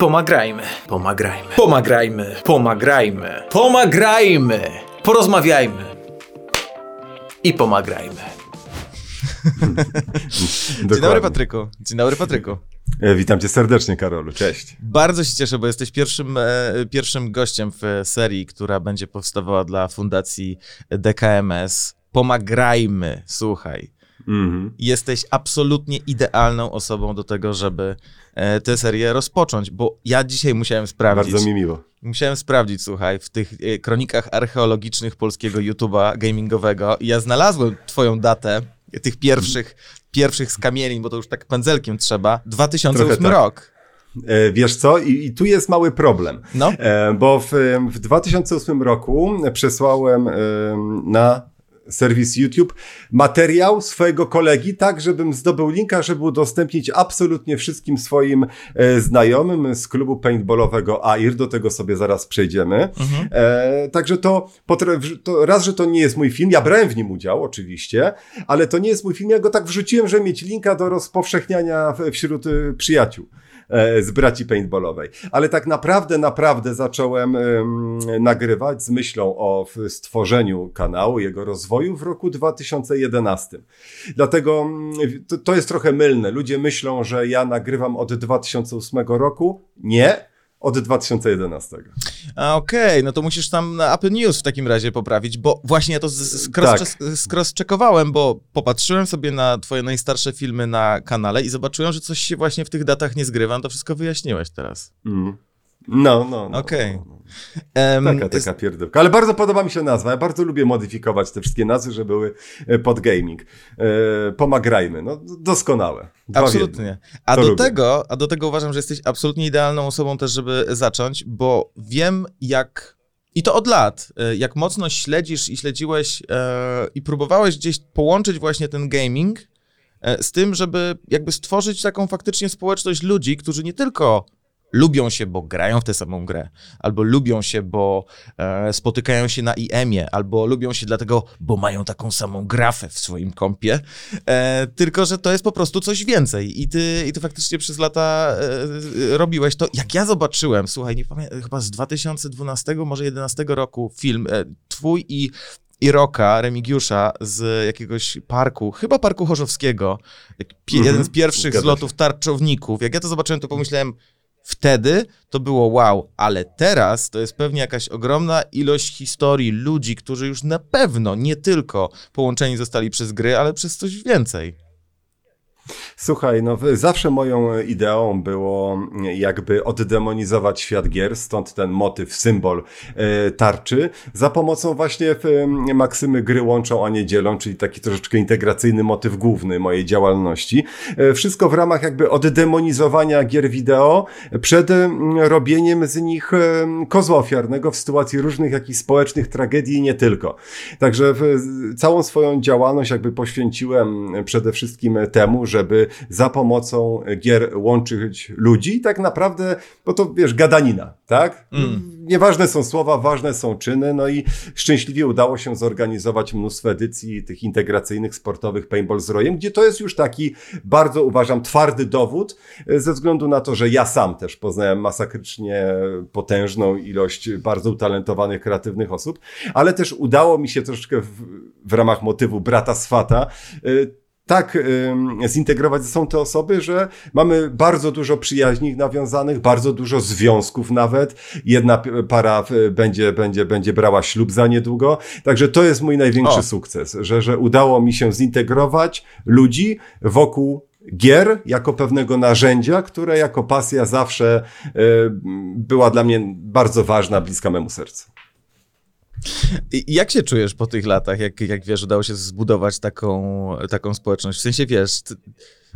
Pomagrajmy, pomagrajmy, pomagrajmy, pomagrajmy, pomagrajmy, porozmawiajmy i pomagrajmy. Dzień dobry Patryku. Dzień dobry Patryku. E, Witam cię serdecznie, Karolu. Cześć. Bardzo się cieszę, bo jesteś pierwszym, e, pierwszym gościem w serii, która będzie powstawała dla Fundacji DKMS. Pomagrajmy, słuchaj. Mhm. Jesteś absolutnie idealną osobą do tego, żeby e, tę serię rozpocząć, bo ja dzisiaj musiałem sprawdzić. Bardzo mi miło. Musiałem sprawdzić, słuchaj, w tych e, kronikach archeologicznych polskiego YouTube'a gamingowego ja znalazłem twoją datę tych pierwszych, pierwszych skamielin, bo to już tak pędzelkiem trzeba, 2008 Trochę tak. rok. E, Wiesz co? I, I tu jest mały problem. No. E, Bo w, w 2008 roku przesłałem na serwis YouTube materiał swojego kolegi, tak żebym zdobył linka, żeby udostępnić absolutnie wszystkim swoim e, znajomym z klubu paintballowego AIR, do tego sobie zaraz przejdziemy. Mhm. E, także to, to raz, że to nie jest mój film, ja brałem w nim udział oczywiście, ale to nie jest mój film, ja go tak wrzuciłem, żeby mieć linka do rozpowszechniania wśród y, przyjaciół e, z braci paintballowej. Ale tak naprawdę, naprawdę zacząłem em, nagrywać z myślą o stworzeniu kanału, jego rozwoju w roku 2011. Dlatego mm, to jest trochę mylne. Ludzie myślą, że ja nagrywam od 2008 roku. Nie. Od 2011. A okej, no to musisz tam na Apple News w takim razie poprawić, bo właśnie ja to cross- cross-checkowałem, bo popatrzyłem sobie na twoje najstarsze filmy na kanale i zobaczyłem, że coś się właśnie w tych datach nie zgrywa, no to wszystko wyjaśniłeś teraz. Mm. No, no. no Okej. no, no. Em, Taka, taka pierdółka. Ale bardzo podoba mi się nazwa. Ja bardzo lubię modyfikować te wszystkie nazwy, żeby były e, pod gaming. E, pomagrajmy. No, doskonałe. Dwa Absolutnie. A do lubię. tego, a do tego uważam, że jesteś absolutnie idealną osobą też, żeby zacząć, bo wiem jak i to od lat, e, jak mocno śledzisz i śledziłeś e, i próbowałeś gdzieś połączyć właśnie ten gaming z tym, żeby jakby stworzyć taką faktycznie społeczność ludzi, którzy nie tylko lubią się, bo grają w tę samą grę, albo lubią się, bo e, spotykają się na IM-ie, albo lubią się dlatego, bo mają taką samą grafę w swoim kompie, e, tylko że to jest po prostu coś więcej i ty, i ty faktycznie przez lata e, robiłeś to. Jak ja zobaczyłem, słuchaj, nie pamiętam, chyba z 2012, może 2011 roku film, e, twój i i Roka, Remigiusza z jakiegoś parku, chyba parku Chorzowskiego, Mhm, jeden z pierwszych zgadza zlotów tarczowników. Jak ja to zobaczyłem, to pomyślałem, wtedy to było wow, ale teraz to jest pewnie jakaś ogromna ilość historii ludzi, którzy już na pewno nie tylko połączeni zostali przez gry, ale przez coś więcej. Słuchaj, no zawsze moją ideą było jakby oddemonizować świat gier, stąd ten motyw, symbol e, tarczy, za pomocą właśnie maksymy gry łączą, a nie dzielą, czyli taki troszeczkę integracyjny motyw główny mojej działalności. E, wszystko w ramach jakby oddemonizowania gier wideo przed em, robieniem z nich em, kozła ofiarnego w sytuacji różnych jakichś społecznych tragedii i nie tylko. Także całą swoją działalność jakby poświęciłem przede wszystkim temu, żeby za pomocą gier łączyć ludzi i tak naprawdę, bo to wiesz, gadanina, tak? Mm. Nieważne są słowa, ważne są czyny, no i szczęśliwie udało się zorganizować mnóstwo edycji tych integracyjnych, sportowych Paintball z Rojem, gdzie to jest już taki bardzo, uważam, twardy dowód, e, ze względu na to, że ja sam też poznałem masakrycznie potężną ilość bardzo utalentowanych, kreatywnych osób, ale też udało mi się troszeczkę w, w ramach motywu brata Swata tak ym, zintegrować ze sobą te osoby, że mamy bardzo dużo przyjaźni nawiązanych, bardzo dużo związków nawet. Jedna para y, będzie, będzie, będzie brała ślub za niedługo. Także to jest mój największy O. sukces, że, że udało mi się zintegrować ludzi wokół gier jako pewnego narzędzia, które jako pasja zawsze y, była dla mnie bardzo ważna, bliska memu sercu. I jak się czujesz po tych latach, jak, jak wiesz, udało się zbudować taką, taką społeczność? W sensie, wiesz, ty,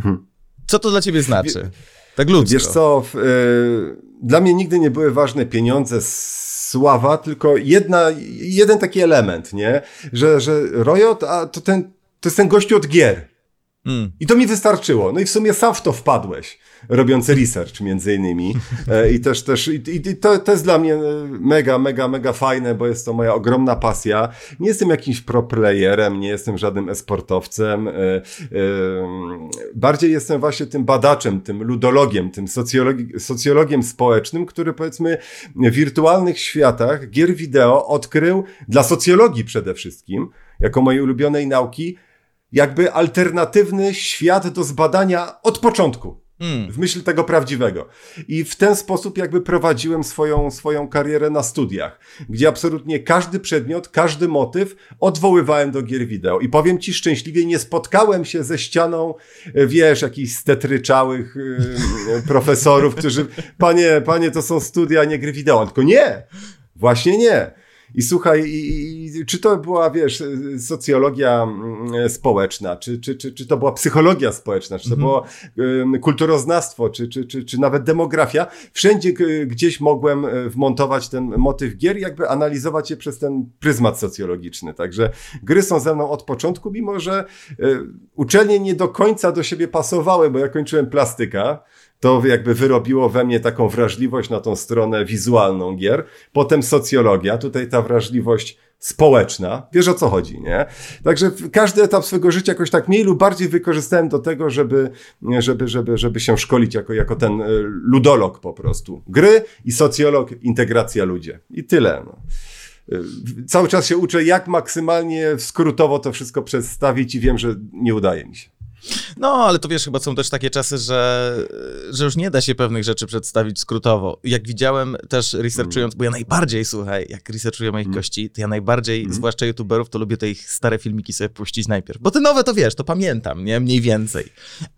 Hmm. co to dla ciebie znaczy? Tak ludzko. Wiesz co, w, y, dla mnie nigdy nie były ważne pieniądze, sława, tylko jedna, jeden taki element, nie? Że, że Riot, a to ten, to jest ten gościu od gier. Mm. I to mi wystarczyło. No i w sumie sam w to wpadłeś, robiąc research między innymi. E, I też, też i, i to, to jest dla mnie e, mega, mega, mega fajne, bo jest to moja ogromna pasja. Nie jestem jakimś pro playerem, nie jestem żadnym esportowcem. E, bardziej jestem właśnie tym badaczem, tym ludologiem, tym socjologi socjologiem społecznym, który powiedzmy w wirtualnych światach gier wideo odkrył dla socjologii przede wszystkim, jako mojej ulubionej nauki, jakby alternatywny świat do zbadania od początku. Hmm. W myśl tego prawdziwego. I w ten sposób jakby prowadziłem swoją, swoją karierę na studiach, gdzie absolutnie każdy przedmiot, każdy motyw odwoływałem do gier wideo. I powiem ci szczęśliwie, nie spotkałem się ze ścianą, e, wiesz, jakichś stetryczałych yy, profesorów, którzy, panie, panie, to są studia, nie gry wideo. Tylko nie! Właśnie nie. I słuchaj, i, i, czy to była, wiesz, socjologia mm, społeczna, czy, czy, czy, czy to była psychologia społeczna, czy to mhm. było y, kulturoznawstwo, czy, czy, czy, czy nawet demografia, wszędzie gdzieś mogłem e, wmontować ten motyw gier i jakby analizować je przez ten pryzmat socjologiczny. Także gry są ze mną od początku, mimo że y, uczelnie nie do końca do siebie pasowały, bo ja kończyłem plastyka, to jakby wyrobiło we mnie taką wrażliwość na tą stronę wizualną gier. Potem socjologia, tutaj ta wrażliwość społeczna. Wiesz o co chodzi, nie? Także każdy etap swojego życia jakoś tak mniej lub bardziej wykorzystałem do tego, żeby, żeby, żeby, żeby się szkolić jako, jako ten e, ludolog po prostu. Gry i socjolog, integracja ludzie. I tyle. No. E, cały czas się uczę, jak maksymalnie skrótowo to wszystko przedstawić i wiem, że nie udaje mi się. No, ale to wiesz, chyba są też takie czasy, że, że już nie da się pewnych rzeczy przedstawić skrótowo. Jak widziałem też researchując, bo ja najbardziej, słuchaj, jak researchuję moich mm. gości, to ja najbardziej, mm. zwłaszcza youtuberów, to lubię te ich stare filmiki sobie puścić najpierw. Bo te nowe to wiesz, to pamiętam, nie? Mniej więcej.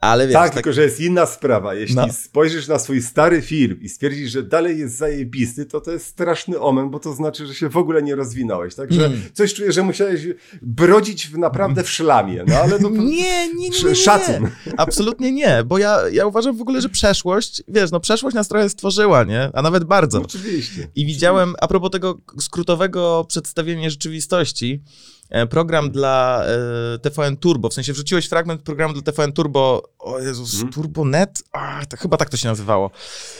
Ale wiesz, tak, tak... tylko że jest inna sprawa. Jeśli no. spojrzysz na swój stary film i stwierdzisz, że dalej jest zajebisty, to to jest straszny omen, bo to znaczy, że się w ogóle nie rozwinąłeś. Także mm. coś czuję, że musiałeś brodzić w, naprawdę w szlamie. No ale no, nie, nie, nie szacun. Absolutnie nie, bo ja, ja uważam w ogóle, że przeszłość, wiesz, no przeszłość nas trochę stworzyła, nie? A nawet bardzo. No, oczywiście. I widziałem, a propos tego skrótowego przedstawienia rzeczywistości, program dla e, TVN Turbo, w sensie wrzuciłeś fragment programu dla TVN Turbo, o Jezus, hmm. Turbonet? A, to, chyba tak to się nazywało.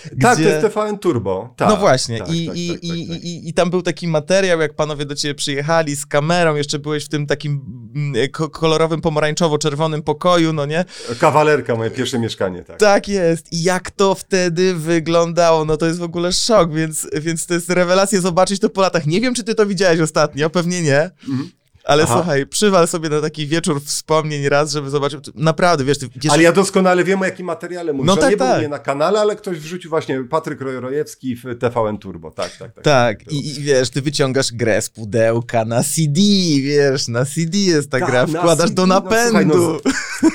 Gdzie... Tak, to jest TVN Turbo. Tak, no właśnie, tak, I, tak, i, tak, i, tak, i, i, tam był taki materiał, jak panowie do ciebie przyjechali z kamerą, jeszcze byłeś w tym takim mm, kolorowym, pomarańczowo-czerwonym pokoju, no nie? Kawalerka, moje pierwsze mieszkanie, tak. Tak jest. I jak to wtedy wyglądało, no to jest w ogóle szok, więc, więc to jest rewelacja zobaczyć to po latach. Nie wiem, czy ty to widziałeś ostatnio, pewnie nie. Mhm. Ale Aha. słuchaj, przywal sobie na taki wieczór wspomnień raz, żeby zobaczyć. Naprawdę, wiesz, ty, Ale ja doskonale wiem, o jakim materiale mówisz. No tak, nie tak. był nie na kanale, ale ktoś wrzucił właśnie Patryk Rojewski w TVN Turbo. Tak, tak, tak. Tak, I, i, wiesz, ty wyciągasz grę z pudełka na CD, wiesz, na CD jest ta, ta gra, wkładasz CD, do napędu. No, słuchaj,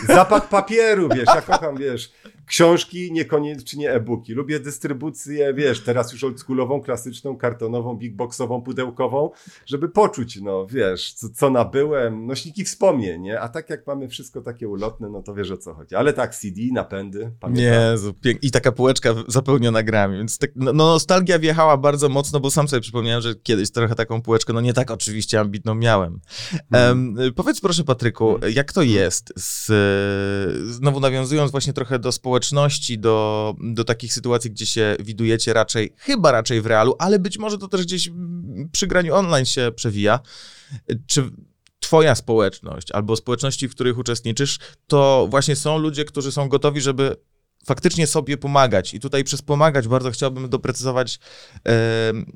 no, zapach papieru, wiesz, ja kocham, wiesz, książki, niekoniecznie e-booki. Lubię dystrybucję, wiesz, teraz już oldschoolową, klasyczną, kartonową, bigboxową, pudełkową, żeby poczuć, no wiesz, co, co nabyłem, nośniki wspomnień, nie? A tak jak mamy wszystko takie ulotne, no to wiesz o co chodzi. Ale tak, CD, napędy, pamiętam. Jezu, pięk- i taka półeczka zapełniona grami, więc tak, no, no, nostalgia wjechała bardzo mocno, bo sam sobie przypomniałem, że kiedyś trochę taką półeczkę, no nie tak oczywiście ambitną miałem. Um, powiedz proszę Patryku, hmm. jak to jest z, znowu nawiązując właśnie trochę do społeczeństwa, społeczności, do, do takich sytuacji, gdzie się widujecie raczej, chyba raczej w realu, ale być może to też gdzieś przy graniu online się przewija. Czy twoja społeczność albo społeczności, w których uczestniczysz, to właśnie są ludzie, którzy są gotowi, żeby faktycznie sobie pomagać. I tutaj przez pomagać bardzo chciałbym doprecyzować, yy,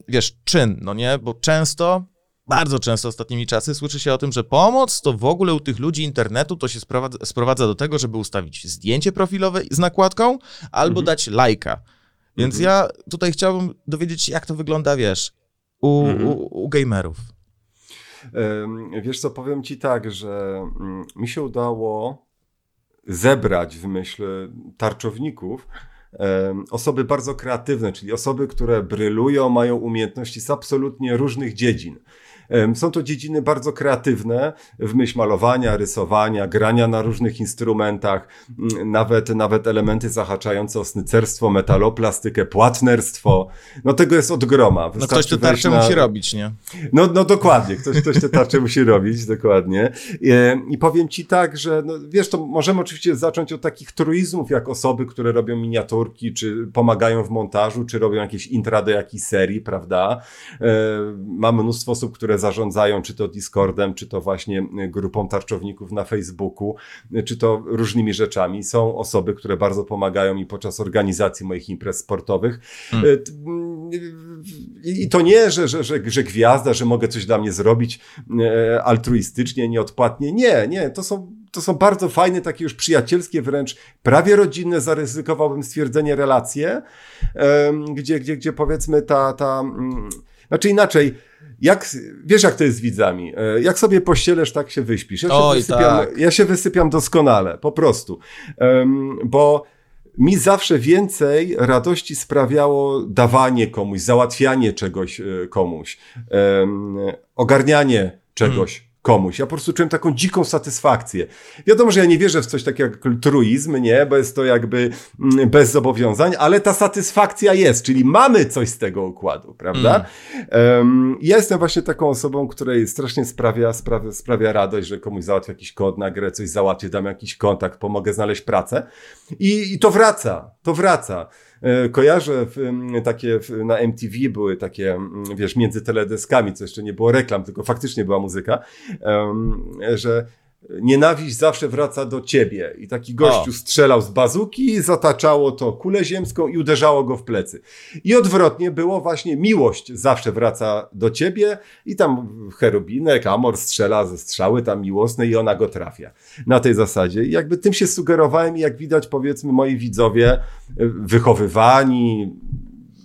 wiesz, czyn, no nie? Bo często bardzo często ostatnimi czasy słyszy się o tym, że pomoc to w ogóle u tych ludzi internetu to się sprowadza, sprowadza do tego, żeby ustawić zdjęcie profilowe z nakładką albo mhm. dać lajka. Więc mhm. ja tutaj chciałbym dowiedzieć się, jak to wygląda, wiesz, u, mhm. u, u gamerów. Wiesz co, powiem ci tak, że mm, mi się udało zebrać w myśl tarczowników osoby bardzo kreatywne, czyli osoby, które brylują, mają umiejętności z absolutnie różnych dziedzin. Są to dziedziny bardzo kreatywne w myśl malowania, rysowania, grania na różnych instrumentach, mm, nawet, nawet elementy zahaczające o snycerstwo, metaloplastykę, płatnerstwo. No tego jest od groma. No ktoś wejść tarcze na- musi robić, nie? no, no dokładnie, ktoś, ktoś te tarcze musi robić, dokładnie. I powiem ci tak, że no, wiesz, to możemy oczywiście zacząć od takich truizmów, jak osoby, które robią miniaturki, czy pomagają w montażu, czy robią jakieś intra do jakiejś serii, prawda? E, Mamy mnóstwo osób, które zarządzają, czy to Discordem, czy to właśnie grupą tarczowników na Facebooku, czy to różnymi rzeczami. Są osoby, które bardzo pomagają mi podczas organizacji moich imprez sportowych. E, t- mm, I to nie, że, że, że, że gwiazda, że mogę coś dla mnie zrobić altruistycznie, nieodpłatnie. Nie, nie, to są, to są bardzo fajne, takie już przyjacielskie, wręcz prawie rodzinne, zaryzykowałbym stwierdzenie, relacje, gdzie, gdzie, gdzie powiedzmy ta, ta mm, znaczy inaczej, jak, wiesz jak to jest z widzami, E, jak sobie pościelesz, tak się wyśpisz. Ja się, Oj, wysypiam, tak. ja się wysypiam doskonale, po prostu, Em, bo mi zawsze więcej radości sprawiało dawanie komuś, załatwianie czegoś e, komuś, em, ogarnianie czegoś komuś. Ja po prostu czułem taką dziką satysfakcję. Wiadomo, że ja nie wierzę w coś takiego jak altruizm, nie, bo jest to jakby mm, bez zobowiązań, ale ta satysfakcja jest, czyli mamy coś z tego układu, prawda? Em, ja jestem właśnie taką osobą, której strasznie sprawia, sprawia, sprawia radość, że komuś załatwię jakiś kod na grę, coś załatwię, dam jakiś kontakt, pomogę znaleźć pracę. I, i to wraca, to wraca. E, Kojarzę takie na MTV były takie, wiesz, między teledeskami, co jeszcze nie było reklam, tylko faktycznie była muzyka, że nienawiść zawsze wraca do ciebie. I taki gościu O. strzelał z bazuki, zataczało to kulę ziemską i uderzało go w plecy. I odwrotnie było właśnie miłość zawsze wraca do ciebie i tam cherubinek, Amor strzela ze strzały tam miłosne i ona go trafia. Na tej zasadzie. I jakby tym się sugerowałem i jak widać powiedzmy moi widzowie y, wychowywani,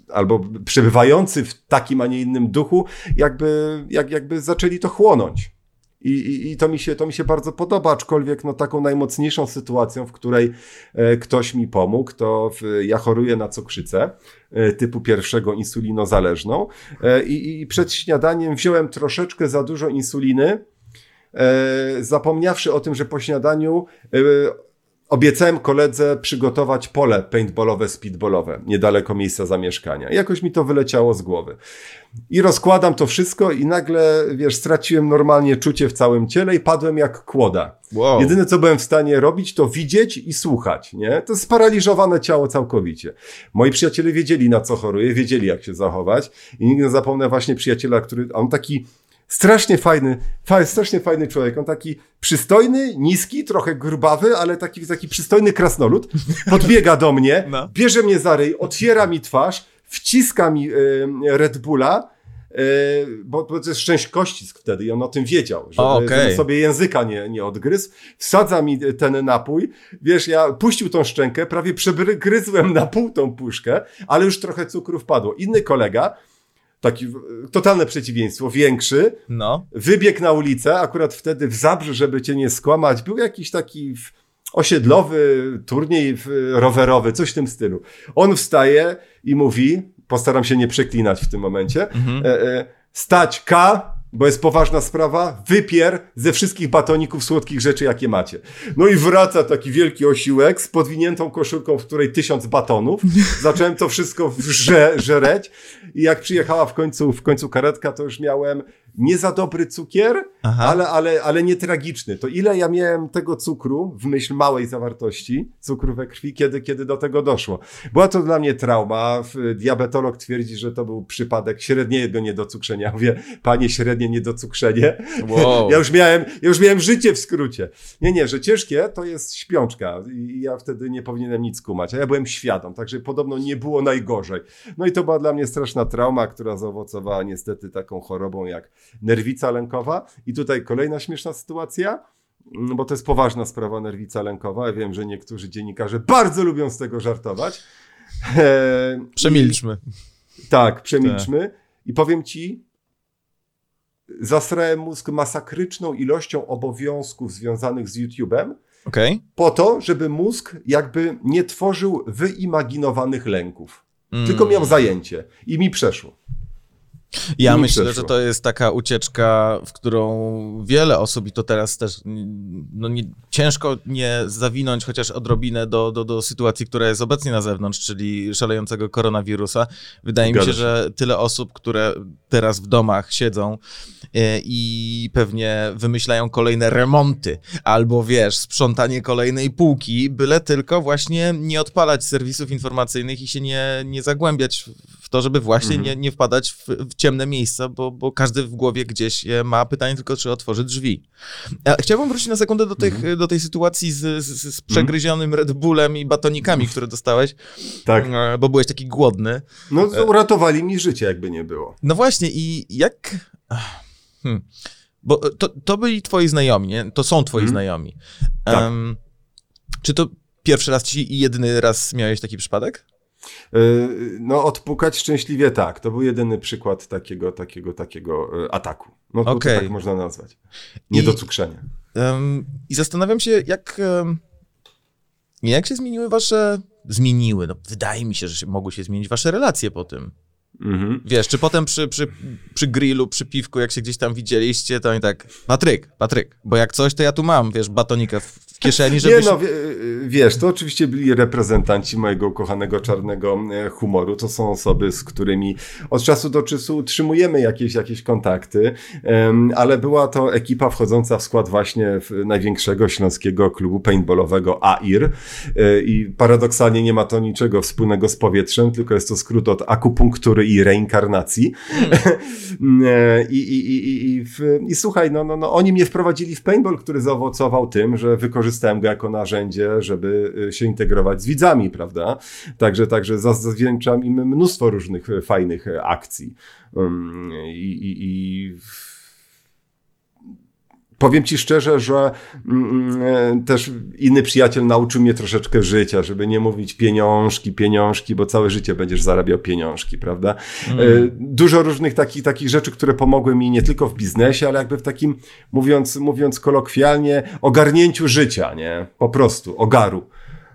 albo przebywający w takim, a nie innym duchu, jakby, jak, jakby zaczęli to chłonąć. I, i, I to mi się to mi się bardzo podoba, aczkolwiek no, taką najmocniejszą sytuacją, w której e, ktoś mi pomógł, to w, ja choruję na cukrzycę e, typu pierwszego insulinozależną e, i, i przed śniadaniem wziąłem troszeczkę za dużo insuliny, e, zapomniawszy o tym, że po śniadaniu e, obiecałem koledze przygotować pole paintballowe, speedballowe, niedaleko miejsca zamieszkania. Jakoś mi to wyleciało z głowy. I rozkładam to wszystko i nagle, wiesz, straciłem normalnie czucie w całym ciele i padłem jak kłoda. Wow. Jedyne, co byłem w stanie robić, to widzieć i słuchać, nie? To sparaliżowane ciało całkowicie. Moi przyjaciele wiedzieli, na co choruję, wiedzieli, jak się zachować i nigdy nie zapomnę właśnie przyjaciela, który, on taki strasznie fajny, fa, strasznie fajny człowiek, on taki przystojny, niski, trochę grubawy, ale taki, taki przystojny krasnolud, podbiega do mnie, No. bierze mnie za ryj, otwiera mi twarz, wciska mi y, Red Bulla, y, bo, bo to jest część kościsk wtedy i on o tym wiedział, żeby, O, okej. żeby sobie języka nie, nie odgryzł. Wsadza mi ten napój, wiesz, ja puścił tą szczękę, prawie przegryzłem na pół tą puszkę, ale już trochę cukru wpadło. Inny kolega, taki w- totalne przeciwieństwo, większy, No. wybiegł na ulicę, akurat wtedy w Zabrze, żeby cię nie skłamać, był jakiś taki osiedlowy turniej rowerowy, coś w tym stylu. On wstaje i mówi, postaram się nie przeklinać w tym momencie, e, e, stać K, bo jest poważna sprawa, wypier ze wszystkich batoników słodkich rzeczy, jakie macie. No i wraca taki wielki osiłek z podwiniętą koszulką, w której tysiąc batonów. Zacząłem to wszystko wrze, żereć i jak przyjechała w końcu, w końcu karetka, to już miałem nie za dobry cukier, Aha. ale, ale, ale nie tragiczny. To ile ja miałem tego cukru, w myśl małej zawartości cukru we krwi, kiedy, kiedy do tego doszło. Była to dla mnie trauma. Diabetolog twierdzi, że to był przypadek średniego niedocukrzenia. Mówię, panie, średnie niedocukrzenie. Wow. Ja już miałem, ja już miałem życie w skrócie. Nie, nie, że ciężkie to jest śpiączka i ja wtedy nie powinienem nic kumać, a ja byłem świadom, także podobno nie było najgorzej. No i to była dla mnie straszna trauma, która zaowocowała niestety taką chorobą jak nerwica lękowa. I tutaj kolejna śmieszna sytuacja, mm, bo to jest poważna sprawa nerwica lękowa. Ja wiem, że niektórzy dziennikarze bardzo lubią z tego żartować. E, Przemilczmy. i- Tak, przemilczmy. I powiem ci, zasrałem mózg masakryczną ilością obowiązków związanych z YouTube'em, Okej. po to, żeby mózg jakby nie tworzył wyimaginowanych lęków. Mm. Tylko miał zajęcie. I mi przeszło. Ja myślę, że to jest taka ucieczka, w którą wiele osób, i to teraz też no nie, ciężko nie zawinąć chociaż odrobinę do, do, do sytuacji, która jest obecnie na zewnątrz, czyli szalejącego koronawirusa. Wydaje mi się, że tyle osób, które teraz w domach siedzą e, i pewnie wymyślają kolejne remonty, albo wiesz, sprzątanie kolejnej półki, byle tylko właśnie nie odpalać serwisów informacyjnych i się nie, nie zagłębiać w to, żeby właśnie mhm. nie, nie wpadać w, w ciemne miejsca, bo, bo każdy w głowie gdzieś ma pytanie tylko, czy otworzy drzwi. Chciałbym wrócić na sekundę do, tych, mhm. do tej sytuacji z, z, z przegryzionym Red Bullem i batonikami, które dostałeś. Tak. E, bo byłeś taki głodny. No, e, uratowali mi życie, jakby nie było. No właśnie, i jak. Hmm. Bo to, to byli twoi znajomi, nie? To są twoi hmm. znajomi. Tak. Um, czy to pierwszy raz ci i jedyny raz miałeś taki przypadek? E, no, odpukać szczęśliwie tak. To był jedyny przykład takiego, takiego, takiego e, ataku. No, to, okay. to tak można nazwać. Nie I, do cukrzenia. Um, I zastanawiam się, jak, um, jak się zmieniły wasze. Zmieniły. No, wydaje mi się, że się, mogły się zmienić wasze relacje po tym. Mhm. Wiesz, czy potem przy, przy, przy grillu, przy piwku, jak się gdzieś tam widzieliście, to oni tak, Patryk, Patryk, bo jak coś, to ja tu mam, wiesz, batonika w, w kieszeni, żeby... Nie no, wiesz, to oczywiście byli reprezentanci mojego kochanego czarnego e, humoru, to są osoby, z którymi od czasu do czasu utrzymujemy jakieś, jakieś kontakty, ale była to ekipa wchodząca w skład właśnie największego śląskiego klubu paintballowego AIR e, i paradoksalnie nie ma to niczego wspólnego z powietrzem, tylko jest to skrót od akupunktury i reinkarnacji. I, i, i, i, w, I słuchaj, no, no, no, oni mnie wprowadzili w paintball, który zaowocował tym, że wykorzystałem go jako narzędzie, żeby y, się integrować z widzami, prawda? Także, także zawdzięczam im mnóstwo różnych fajnych akcji. Um, I, i, i Powiem ci szczerze, że mm, e, też inny przyjaciel nauczył mnie troszeczkę życia, żeby nie mówić pieniążki, pieniążki, bo całe życie będziesz zarabiał pieniążki, prawda? Mm. E, dużo różnych takich, takich rzeczy, które pomogły mi nie tylko w biznesie, ale jakby w takim, mówiąc, mówiąc kolokwialnie, ogarnięciu życia, nie? Po prostu, ogaru.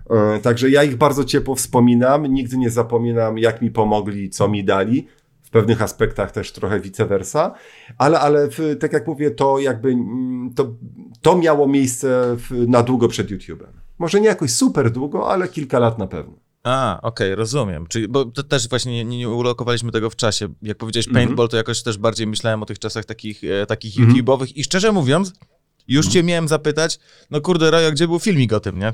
E, także ja ich bardzo ciepło wspominam, nigdy nie zapominam, jak mi pomogli, co mi dali pewnych aspektach też trochę vice versa, ale, ale w, tak jak mówię, to jakby mm, to, to miało miejsce w, na długo przed YouTube'em. Może nie jakoś super długo, ale kilka lat na pewno. A, okej, okay, rozumiem. Czyli, bo to też właśnie nie, nie ulokowaliśmy tego w czasie. Jak powiedziałeś mhm. paintball, to jakoś też bardziej myślałem o tych czasach takich, e, takich mm -hmm. YouTube'owych i szczerze mówiąc, już cię miałem zapytać, no kurde, Rojo, gdzie był filmik o tym, nie?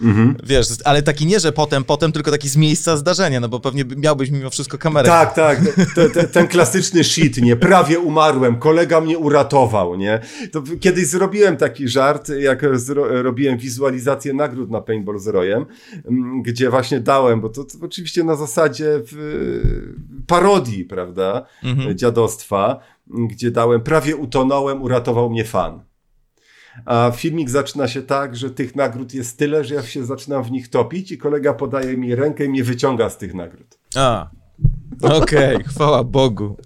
Mhm. Wiesz, ale taki nie, że potem, potem, tylko taki z miejsca zdarzenia, no bo pewnie miałbyś mimo wszystko kamerę. Tak, tak, te, te, ten klasyczny shit, nie? Prawie umarłem, kolega mnie uratował, nie? To kiedyś zrobiłem taki żart, jak robiłem wizualizację nagród na Paintball z Rojem, gdzie właśnie dałem, bo to, to oczywiście na zasadzie parodii, prawda, mhm. dziadostwa, gdzie dałem prawie utonąłem, uratował mnie fan. A filmik zaczyna się tak, że tych nagród jest tyle, że ja się zaczynam w nich topić i kolega podaje mi rękę i mnie wyciąga z tych nagród. A, okej, okay, chwała Bogu.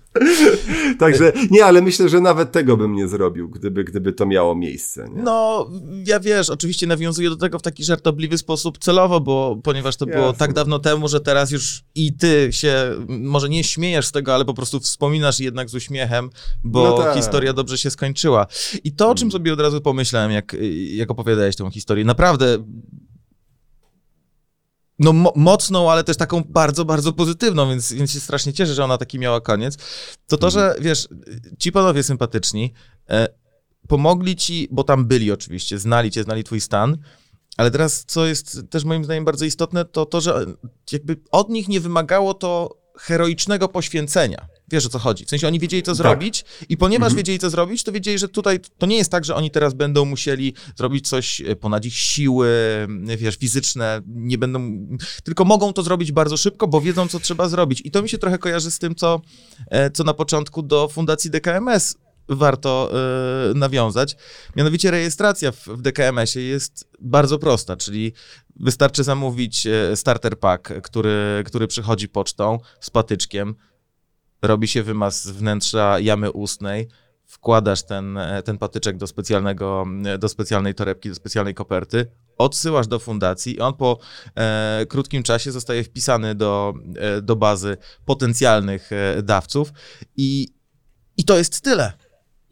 Także nie, ale myślę, że nawet tego bym nie zrobił, gdyby, gdyby to miało miejsce. Nie? No, ja wiesz, oczywiście nawiązuję do tego w taki żartobliwy sposób celowo, bo ponieważ to Jasne. było tak dawno temu, że teraz już i ty się może nie śmiejesz z tego, ale po prostu wspominasz jednak z uśmiechem, bo no tak. historia dobrze się skończyła. I to, o czym hmm. sobie od razu pomyślałem, jak, jak opowiadałeś tę historię, naprawdę no, mo mocną, ale też taką bardzo, bardzo pozytywną, więc, więc się strasznie cieszę, że ona taki miała koniec, to to, że wiesz, ci panowie sympatyczni e, pomogli ci, bo tam byli oczywiście, znali cię, znali twój stan, ale teraz, co jest też moim zdaniem bardzo istotne, to to, że jakby od nich nie wymagało to heroicznego poświęcenia. Wiesz o co chodzi. W sensie oni wiedzieli, co tak. zrobić, i ponieważ mhm. wiedzieli, co zrobić, to wiedzieli, że tutaj to nie jest tak, że oni teraz będą musieli zrobić coś e, ponad ich siły, wiesz, fizyczne, nie będą. Tylko mogą to zrobić bardzo szybko, bo wiedzą, co trzeba zrobić. I to mi się trochę kojarzy z tym, co, e, co na początku do Fundacji DKMS warto y, nawiązać. Mianowicie rejestracja w, w DKMS-ie jest bardzo prosta, czyli wystarczy zamówić starter pack, który, który przychodzi pocztą z patyczkiem robi się wymaz z wnętrza jamy ustnej, wkładasz ten, ten patyczek do specjalnego, do specjalnej torebki, do specjalnej koperty, odsyłasz do fundacji i on po e, krótkim czasie zostaje wpisany do, e, do bazy potencjalnych e, dawców i, i to jest tyle.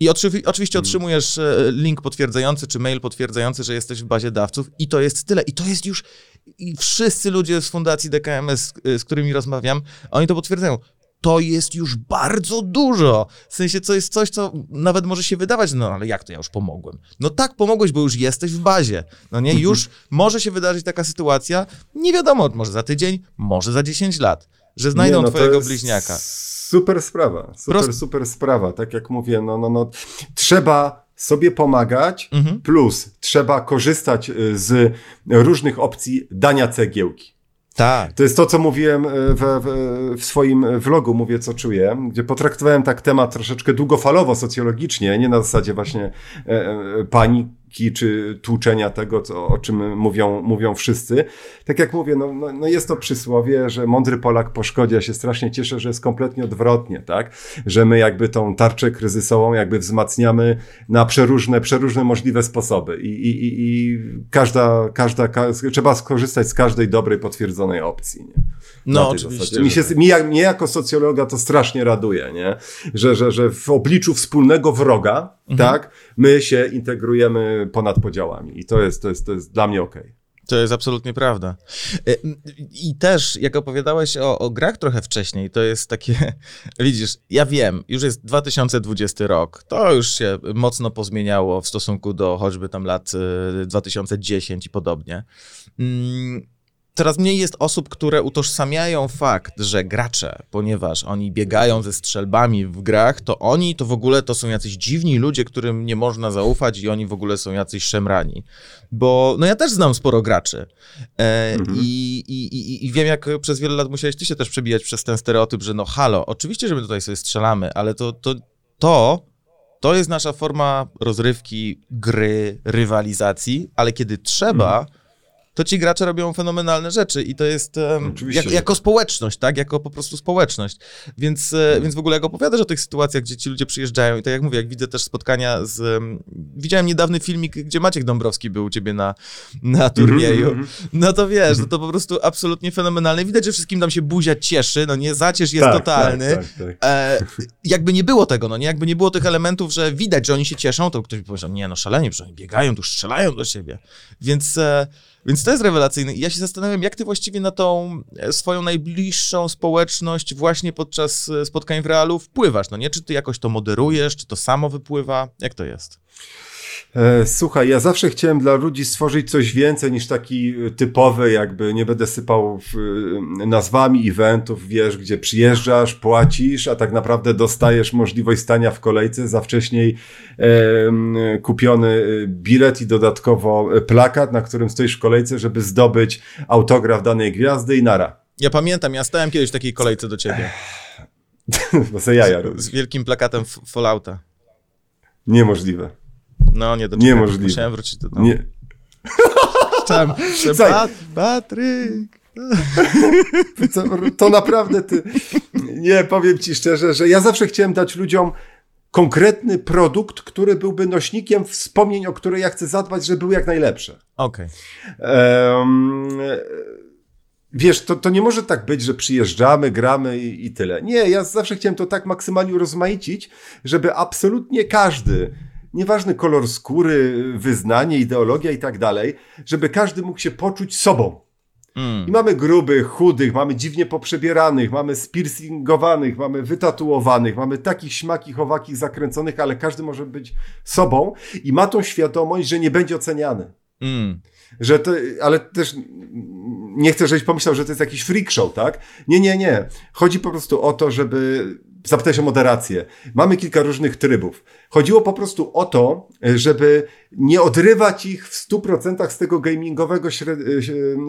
I oczywi oczywiście otrzymujesz e, link potwierdzający, czy mail potwierdzający, że jesteś w bazie dawców i to jest tyle. I to jest już, i wszyscy ludzie z fundacji DKMS, z którymi rozmawiam, oni to potwierdzają to jest już bardzo dużo. W sensie, to jest coś, co nawet może się wydawać, no ale jak to ja już pomogłem? No tak, pomogłeś, bo już jesteś w bazie. No nie, już może się wydarzyć taka sytuacja, nie wiadomo, może za tydzień, może za 10 lat, że znajdą Nie, no, twojego bliźniaka. Super sprawa, super, Prost- super sprawa. Tak jak mówię, no, no, no, trzeba sobie pomagać, Mhm. plus trzeba korzystać y, z różnych opcji dania cegiełki. Tak. To jest to, co mówiłem y, w, w, w swoim vlogu, mówię co czuję, gdzie potraktowałem tak temat troszeczkę długofalowo, socjologicznie, nie na zasadzie właśnie e, e, paniki czy tłuczenia tego, co, o czym mówią, mówią wszyscy. Tak jak mówię, no, no, no jest to przysłowie, że mądry Polak po szkodzie. Ja się strasznie cieszę, że jest kompletnie odwrotnie, tak? Że my jakby tą tarczę kryzysową jakby wzmacniamy na przeróżne, przeróżne możliwe sposoby i, i, i, każda, każda, ka, trzeba skorzystać z każdej dobrej, potwierdzonej opcji, nie? No, oczywiście. Mi się, tak. mi, jak- mnie jako socjologa to strasznie raduje, nie? Że, że, że w obliczu wspólnego wroga, Mhm. tak, my się integrujemy ponad podziałami i to jest, to jest, to jest dla mnie okej. To jest absolutnie prawda. E, I też, jak opowiadałeś o, o grach trochę wcześniej, to jest takie, widzisz, ja wiem, już jest 2020 rok, to już się mocno pozmieniało w stosunku do choćby tam lat e, 2010 i podobnie. Coraz mniej jest osób, które utożsamiają fakt, że gracze, ponieważ oni biegają ze strzelbami w grach, to oni to w ogóle to są jacyś dziwni ludzie, którym nie można zaufać i oni w ogóle są jacyś szemrani. Bo no ja też znam sporo graczy e, Mhm. i, i, i, i wiem, jak przez wiele lat musiałeś ty się też przebijać przez ten stereotyp, że no halo, oczywiście, że my tutaj sobie strzelamy, ale to, to, to, to jest nasza forma rozrywki, gry, rywalizacji, ale kiedy trzeba, to ci gracze robią fenomenalne rzeczy i to jest Oczywiście, jak, że jako tak. społeczność, tak? Jako po prostu społeczność. Więc, e, więc w ogóle jak opowiadasz o tych sytuacjach, gdzie ci ludzie przyjeżdżają i tak jak mówię, jak widzę też spotkania z... em, Widziałem niedawny filmik, gdzie Maciek Dąbrowski był u ciebie na, na turnieju. Mhm, No to wiesz, no to po prostu absolutnie fenomenalne. Widać, że wszystkim tam się buzia cieszy, no nie, zacierz jest Tak, totalny. Tak, tak, tak. E, jakby nie było tego, no nie, jakby nie było tych elementów, że widać, że oni się cieszą, to ktoś by powiedział, nie no szalenie, przecież oni biegają, tu strzelają do siebie. Więc, e, więc to jest rewelacyjne. I ja się zastanawiam, jak ty właściwie na tą e, swoją najbliższą społeczność właśnie podczas e, spotkań w realu wpływasz, no nie? Czy ty jakoś to moderujesz, czy to samo wypływa? Jak to jest? E, Słuchaj, ja zawsze chciałem dla ludzi stworzyć coś więcej niż taki e, typowy, jakby nie będę sypał w, e, nazwami eventów, wiesz, gdzie przyjeżdżasz, płacisz, a tak naprawdę dostajesz możliwość stania w kolejce za wcześniej e, kupiony bilet i dodatkowo plakat, na którym stoisz w kolejce, żeby zdobyć autograf danej gwiazdy i nara. Ja pamiętam, ja stałem kiedyś w takiej kolejce do ciebie. Bo se jaja robisz. Z wielkim plakatem Fallouta. Niemożliwe. No, nie doczekałem. Niemożliwe. Musiałem wrócić do domu. Nie. Chciałem. Pat, Patryk. Co, to naprawdę ty. Nie, powiem ci szczerze, że ja zawsze chciałem dać ludziom konkretny produkt, który byłby nośnikiem wspomnień, o które ja chcę zadbać, żeby były jak najlepsze. Okej. Em, wiesz, to, to nie może tak być, że przyjeżdżamy, gramy i, i tyle. Nie, ja zawsze chciałem to tak maksymalnie urozmaicić, żeby absolutnie każdy, nieważny kolor skóry, wyznanie, ideologia i tak dalej, żeby każdy mógł się poczuć sobą. Mm. I mamy grubych, chudych, mamy dziwnie poprzebieranych, mamy spiercingowanych, mamy wytatuowanych, mamy takich śmakich, owakich, zakręconych, ale każdy może być sobą i ma tą świadomość, że nie będzie oceniany. Mm. Że to, ale też nie chcę, żebyś pomyślał, że to jest jakiś freak show, tak? Nie, nie, nie. Chodzi po prostu o to, żeby zapytać o moderację. Mamy kilka różnych trybów. Chodziło po prostu o to, żeby nie odrywać ich w 100% z tego gamingowego si-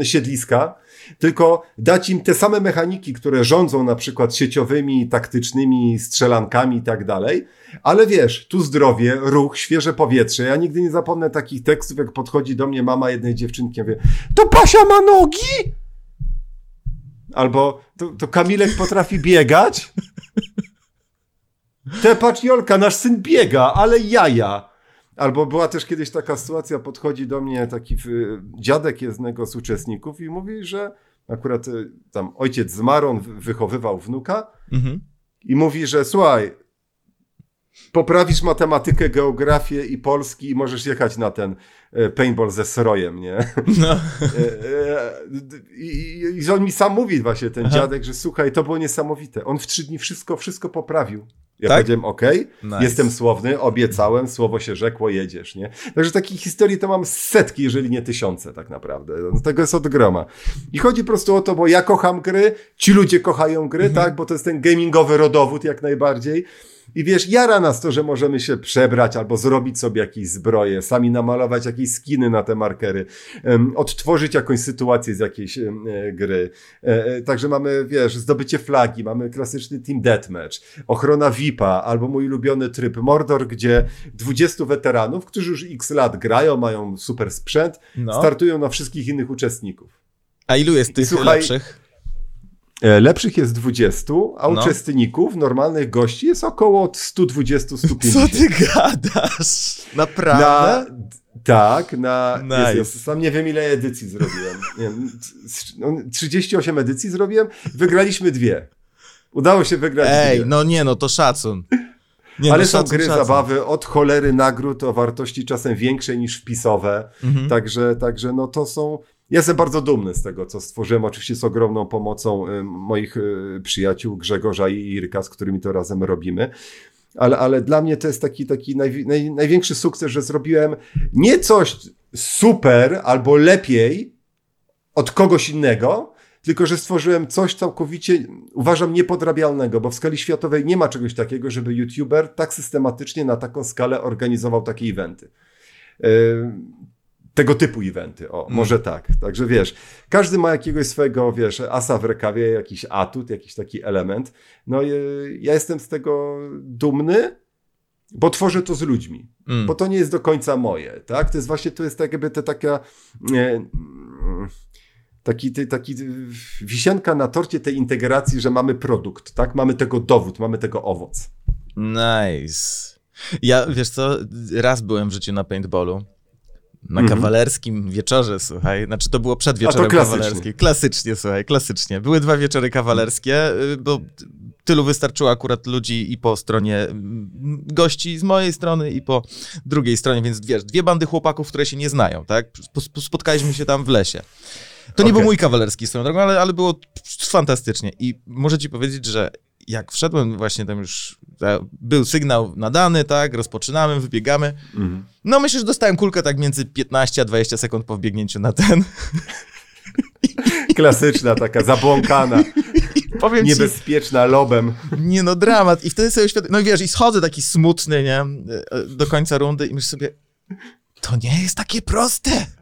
siedliska, tylko dać im te same mechaniki, które rządzą na przykład sieciowymi, taktycznymi strzelankami i tak dalej, ale wiesz, tu zdrowie, ruch, świeże powietrze. Ja nigdy nie zapomnę takich tekstów, jak podchodzi do mnie mama jednej dziewczynki, ja mówię, to Pasia ma nogi? Albo to, to Kamilek potrafi biegać? Te patrz Jolka, nasz syn biega, ale jaja. Albo była też kiedyś taka sytuacja, podchodzi do mnie taki y, dziadek jednego z uczestników i mówi, że akurat y, tam ojciec zmarł, on wychowywał wnuka Mhm. i mówi, że słuchaj, poprawisz matematykę, geografię i polski i możesz jechać na ten e, paintball ze srojem, nie? No. E, e, i- I on mi sam mówi właśnie, ten Aha. dziadek, że słuchaj, to było niesamowite. On w trzy dni wszystko, wszystko poprawił. Ja Tak? powiedziałem, okej, Nice. jestem słowny, obiecałem, słowo się rzekło, jedziesz, nie? Także takich historii to mam setki, jeżeli nie tysiące tak naprawdę. No, tego jest od groma. I chodzi po prostu o to, bo ja kocham gry, ci ludzie kochają gry, Mhm. tak? Bo to jest ten gamingowy rodowód jak najbardziej. I wiesz, jara nas to, że możemy się przebrać albo zrobić sobie jakieś zbroje, sami namalować jakieś skiny na te markery, odtworzyć jakąś sytuację z jakiejś e, gry. E, e, także mamy, wiesz, zdobycie flagi, mamy klasyczny Team Deathmatch, ochrona VIP-a albo mój ulubiony tryb Mordor, gdzie 20 weteranów, którzy już x lat grają, mają super sprzęt, No. startują na wszystkich innych uczestników. A ilu jest tych Słuchaj, lepszych? E, Lepszych jest 20, a No. uczestników, normalnych gości jest około od 120-150. Co ty gadasz? Naprawdę? Na, tak, na. Nice. Jest, jest, sam nie wiem, ile edycji zrobiłem. Nie wiem, c- no, 38 edycji zrobiłem, wygraliśmy dwie. Udało się wygrać Ej, dwie. no nie, no to szacun. Nie, Ale no, są szacun, gry, szacun. zabawy od cholery nagród o wartości czasem większej niż wpisowe. Mhm. Także, także no to są. Jestem bardzo dumny z tego, co stworzyłem. Oczywiście z ogromną pomocą y, moich y, przyjaciół Grzegorza i Irka, z którymi to razem robimy. Ale, ale dla mnie to jest taki, taki najwi- naj, największy sukces, że zrobiłem nie coś super albo lepiej od kogoś innego, tylko że stworzyłem coś całkowicie, uważam, niepodrabialnego, bo w skali światowej nie ma czegoś takiego, żeby YouTuber tak systematycznie na taką skalę organizował takie eventy. Tego typu eventy, o, może tak. Także wiesz, każdy ma jakiegoś swojego, wiesz, asa w rękawie, jakiś atut, jakiś taki element. No i ja jestem z tego dumny, bo tworzę to z ludźmi Mm. bo to nie jest do końca moje, tak? To jest właśnie, to jest tak jakby ta taka e, mm, taki, ty- taki y, wisienka na torcie tej integracji, że mamy produkt, tak? Mamy tego dowód, mamy tego owoc. Nice. Ja, wiesz co, raz byłem w życiu na paintballu. Na Mhm. kawalerskim wieczorze, słuchaj. Znaczy, to było przed wieczorem kawalerskim. Klasycznie, słuchaj, klasycznie. Były dwa wieczory kawalerskie, y, bo tylu wystarczyło akurat ludzi i po stronie mm, gości z mojej strony i po drugiej stronie, więc wiesz, dwie bandy chłopaków, które się nie znają, tak? Sp- Spotkaliśmy się tam w lesie. To nie Okej. był mój kawalerski swoją drogą, ale, ale było fantastycznie. I muszę ci powiedzieć, że jak wszedłem właśnie tam już, e, był sygnał nadany, tak, rozpoczynamy, wybiegamy. No myślę, że dostałem kulkę tak między 15 a 20 sekund po wbiegnięciu na ten. Klasyczna, taka zabłąkana, Powiem ci, niebezpieczna, lobem. nie no, dramat. I wtedy sobie świadomie, no i wiesz, i schodzę taki smutny, nie, e, do końca rundy i myślę sobie, to nie jest takie proste.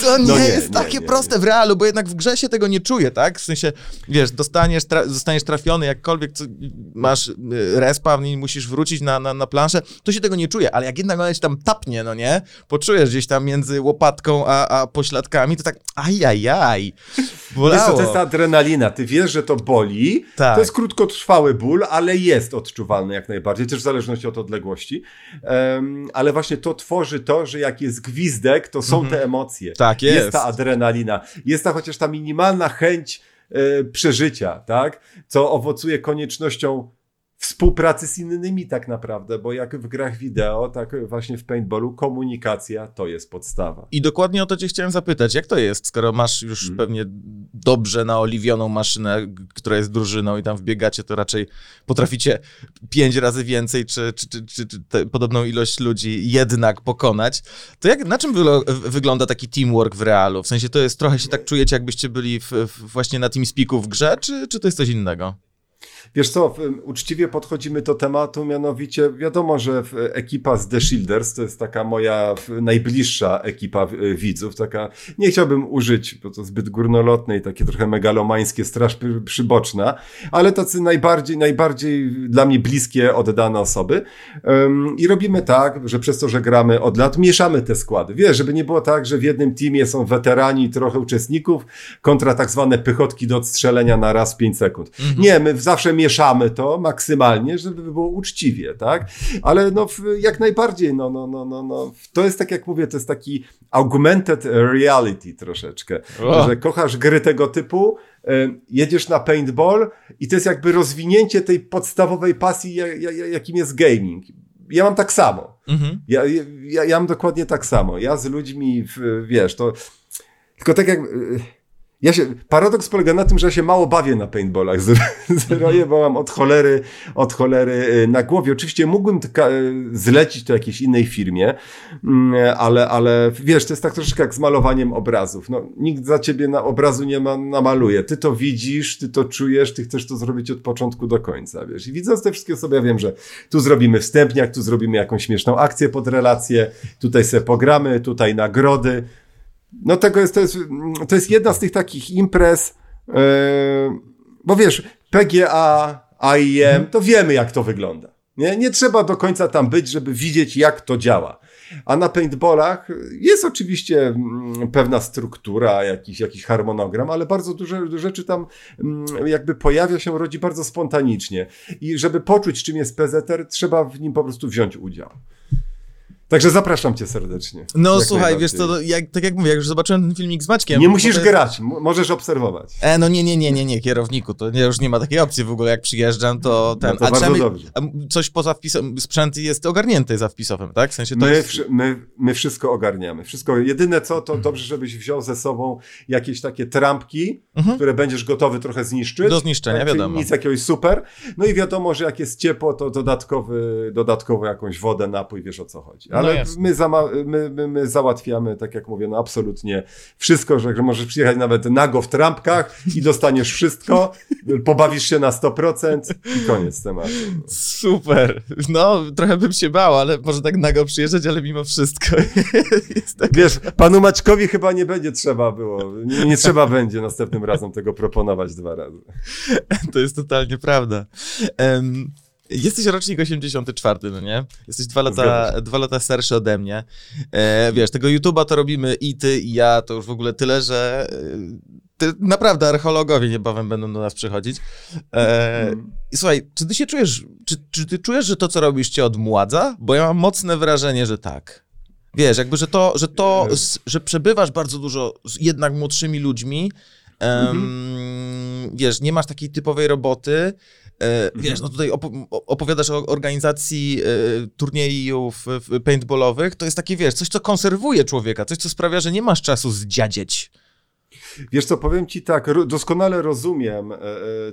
To nie, No nie, jest nie, takie nie, proste w realu, bo jednak w grze się tego nie czuje, tak? W sensie, wiesz, dostaniesz, tra zostaniesz trafiony jakkolwiek, co, masz y, respawn i musisz wrócić na, na, na planszę, to się tego nie czuje, ale jak jednak ona się tam tapnie, no nie? Poczujesz gdzieś tam między łopatką a, a pośladkami, to tak ajajaj, Wiesz bolało. to jest ta adrenalina. Ty wiesz, że to boli. Tak. To jest krótkotrwały ból, ale jest odczuwalny jak najbardziej, też w zależności od odległości. Em, ale właśnie to tworzy to, że jak jest gwizdek, to są te emocje. Tak jest. ta adrenalina. Jest ta chociaż ta minimalna chęć e, przeżycia, tak? Co owocuje koniecznością współpracy z innymi tak naprawdę, bo jak w grach wideo, tak właśnie w paintballu komunikacja to jest podstawa. I dokładnie o to cię chciałem zapytać, jak to jest, skoro masz już Mhm. pewnie dobrze naoliwioną maszynę, która jest drużyną i tam wbiegacie, to raczej potraficie pięć razy więcej, czy, czy, czy, czy, czy podobną ilość ludzi jednak pokonać. To jak, na czym wygląda taki teamwork w realu? W sensie to jest, trochę się tak czujecie, jakbyście byli w, w, właśnie na TeamSpeaku w grze, czy, czy to jest coś innego? Wiesz co, uczciwie podchodzimy do tematu, mianowicie wiadomo, że ekipa z The Shielders to jest taka moja najbliższa ekipa w- widzów, taka, nie chciałbym użyć, bo to zbyt górnolotne i takie trochę megalomańskie, straż przy- przyboczna, ale tacy najbardziej, najbardziej dla mnie bliskie, oddane osoby. I robimy tak, że przez to, że gramy od lat, mieszamy te składy. Wiesz, żeby nie było tak, że w jednym teamie są weterani i trochę uczestników kontra tak zwane pychotki do odstrzelenia na raz 5 sekund. Nie, my zawsze zamieszamy to maksymalnie, żeby było uczciwie, tak? Ale no jak najbardziej, no, no, no, no, no, to jest tak jak mówię, to jest taki augmented reality troszeczkę, o. że kochasz gry tego typu, jedziesz na paintball i to jest jakby rozwinięcie tej podstawowej pasji, jakim jest gaming. Ja mam tak samo. Mhm. Ja, ja, ja mam dokładnie tak samo. Ja z ludźmi, wiesz, to tylko tak jak ja się, paradoks polega na tym, że ja się mało bawię na paintballach z, z roje, bo mam od cholery, od cholery y, na głowie. Oczywiście mógłbym y, zlecić to jakiejś innej firmie, mm, ale, ale wiesz, to jest tak troszeczkę jak z malowaniem obrazów. No, nikt za ciebie na obrazu nie ma, namaluje. Ty to widzisz, ty to czujesz, ty chcesz to zrobić od początku do końca, wiesz. I widząc te wszystkie osoby, ja wiem, że tu zrobimy wstępniak, tu zrobimy jakąś śmieszną akcję pod relację, tutaj se pogramy, tutaj nagrody, no tego jest, to jest, to jest jedna z tych takich imprez, yy, bo wiesz, PGA, AIM, to wiemy jak to wygląda. Nie? nie trzeba do końca tam być, żeby widzieć jak to działa. A na paintballach jest oczywiście mm, pewna struktura, jakiś, jakiś harmonogram, ale bardzo dużo rzeczy tam mm, jakby pojawia się, rodzi bardzo spontanicznie. I żeby poczuć, czym jest PZR, trzeba w nim po prostu wziąć udział. Także zapraszam cię serdecznie. No słuchaj, wiesz co, jak, tak jak mówię, jak już zobaczyłem ten filmik z Maćkiem... Nie musisz jest... grać, możesz obserwować. E, no nie, nie, nie, nie, nie, kierowniku, to nie, już nie ma takiej opcji w ogóle, jak przyjeżdżam, to ten... No to a bardzo dobrze. Coś poza wpisem, sprzęt jest ogarnięty za wpisowym, tak? W sensie to my, jest... my, my wszystko ogarniamy, wszystko, jedyne co, to dobrze, żebyś wziął ze sobą jakieś takie trampki, mhm. które będziesz gotowy trochę zniszczyć. Do zniszczenia, tak, wiadomo. Nic jakiegoś super. No i wiadomo, że jak jest ciepło, to dodatkowy, dodatkowo jakąś wodę, napój, wiesz o co chodzi. No Ale no my my, my, my załatwiamy, tak jak mówię, no absolutnie wszystko, że, że możesz przyjechać nawet nago w trampkach i dostaniesz wszystko, pobawisz się na 100% i koniec tematu. Super. No, trochę bym się bał, ale może tak nago przyjeżdżać, ale mimo wszystko. tak... Wiesz, panu Maćkowi chyba nie będzie trzeba było, nie, nie trzeba będzie następnym razem tego proponować dwa razy. To jest totalnie prawda. Um, Jesteś rocznik 84, no nie? Jesteś dwa lata, dwa lata starszy ode mnie. E, wiesz, tego YouTube'a to robimy i ty, i ja, to już w ogóle tyle, że e, ty, naprawdę archeologowie niebawem będą do nas przychodzić. E, mm. I słuchaj, czy ty się czujesz, czy, czy ty czujesz, że to, co robisz, cię odmładza? Bo ja mam mocne wrażenie, że tak. Wiesz, jakby, że to, że to, że przebywasz bardzo dużo z jednak młodszymi ludźmi, um, wiesz, nie masz takiej typowej roboty, E, wiesz, no tutaj opowiadasz o organizacji e, turniejów paintballowych, to jest takie, wiesz, coś, co konserwuje człowieka, coś, co sprawia, że nie masz czasu zdziadzieć. Wiesz co, powiem ci tak, doskonale rozumiem, e,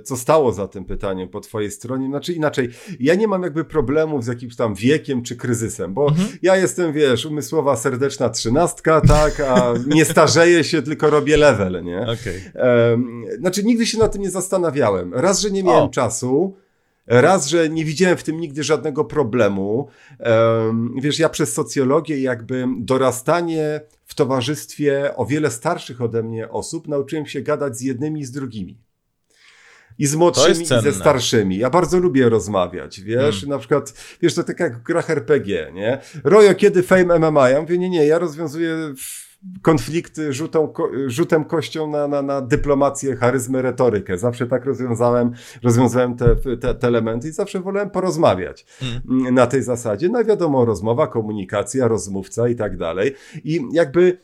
co stało za tym pytaniem po twojej stronie. Znaczy inaczej, ja nie mam jakby problemów z jakimś tam wiekiem czy kryzysem, bo mhm. ja jestem, wiesz, umysłowa, serdeczna trzynastka, tak, a nie starzeję się, tylko robię level, nie? Okay. Znaczy nigdy się na tym nie zastanawiałem. Raz, że nie miałem o. czasu, Raz, że nie widziałem w tym nigdy żadnego problemu. Wiesz, ja przez socjologię jakby dorastanie w towarzystwie o wiele starszych ode mnie osób nauczyłem się gadać z jednymi i z drugimi. I z młodszymi, i ze starszymi. Ja bardzo lubię rozmawiać, wiesz, hmm. na przykład, wiesz, to tak jak w grach RPG, nie? Rojo, kiedy Fame MMA? Ja mówię, nie, nie, ja rozwiązuję konflikty rzutą, rzutem kością na, na, na dyplomację, charyzmę, retorykę. Zawsze tak rozwiązałem, rozwiązałem te, te, te elementy i zawsze wolałem porozmawiać hmm. na tej zasadzie. No wiadomo, rozmowa, komunikacja, rozmówca i tak dalej. I jakby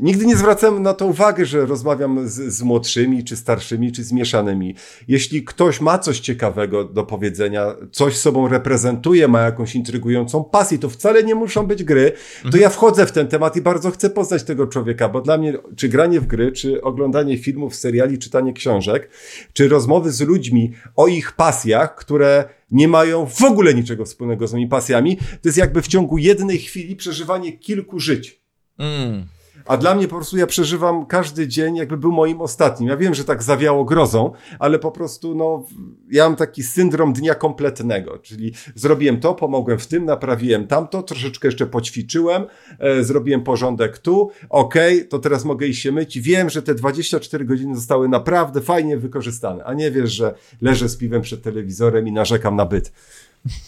Nigdy nie zwracałem na to uwagę, że rozmawiam z, z, młodszymi, czy starszymi, czy zmieszanymi. Jeśli ktoś ma coś ciekawego do powiedzenia, coś sobą reprezentuje, ma jakąś intrygującą pasję, to wcale nie muszą być gry, to mhm. ja wchodzę w ten temat i bardzo chcę poznać tego człowieka, bo dla mnie czy granie w gry, czy oglądanie filmów, seriali, czytanie książek, czy rozmowy z ludźmi o ich pasjach, które nie mają w ogóle niczego wspólnego z moimi pasjami, to jest jakby w ciągu jednej chwili przeżywanie kilku żyć. Mm. A dla mnie po prostu ja przeżywam każdy dzień, jakby był moim ostatnim. Ja wiem, że tak zawiało grozą, ale po prostu, no, ja mam taki syndrom dnia kompletnego, czyli zrobiłem to, pomogłem w tym, naprawiłem tamto, troszeczkę jeszcze poćwiczyłem, e, zrobiłem porządek tu, okej, okay, to teraz mogę iść się myć. Wiem, że te 24 godziny zostały naprawdę fajnie wykorzystane, a nie wiesz, że leżę z piwem przed telewizorem i narzekam na byt.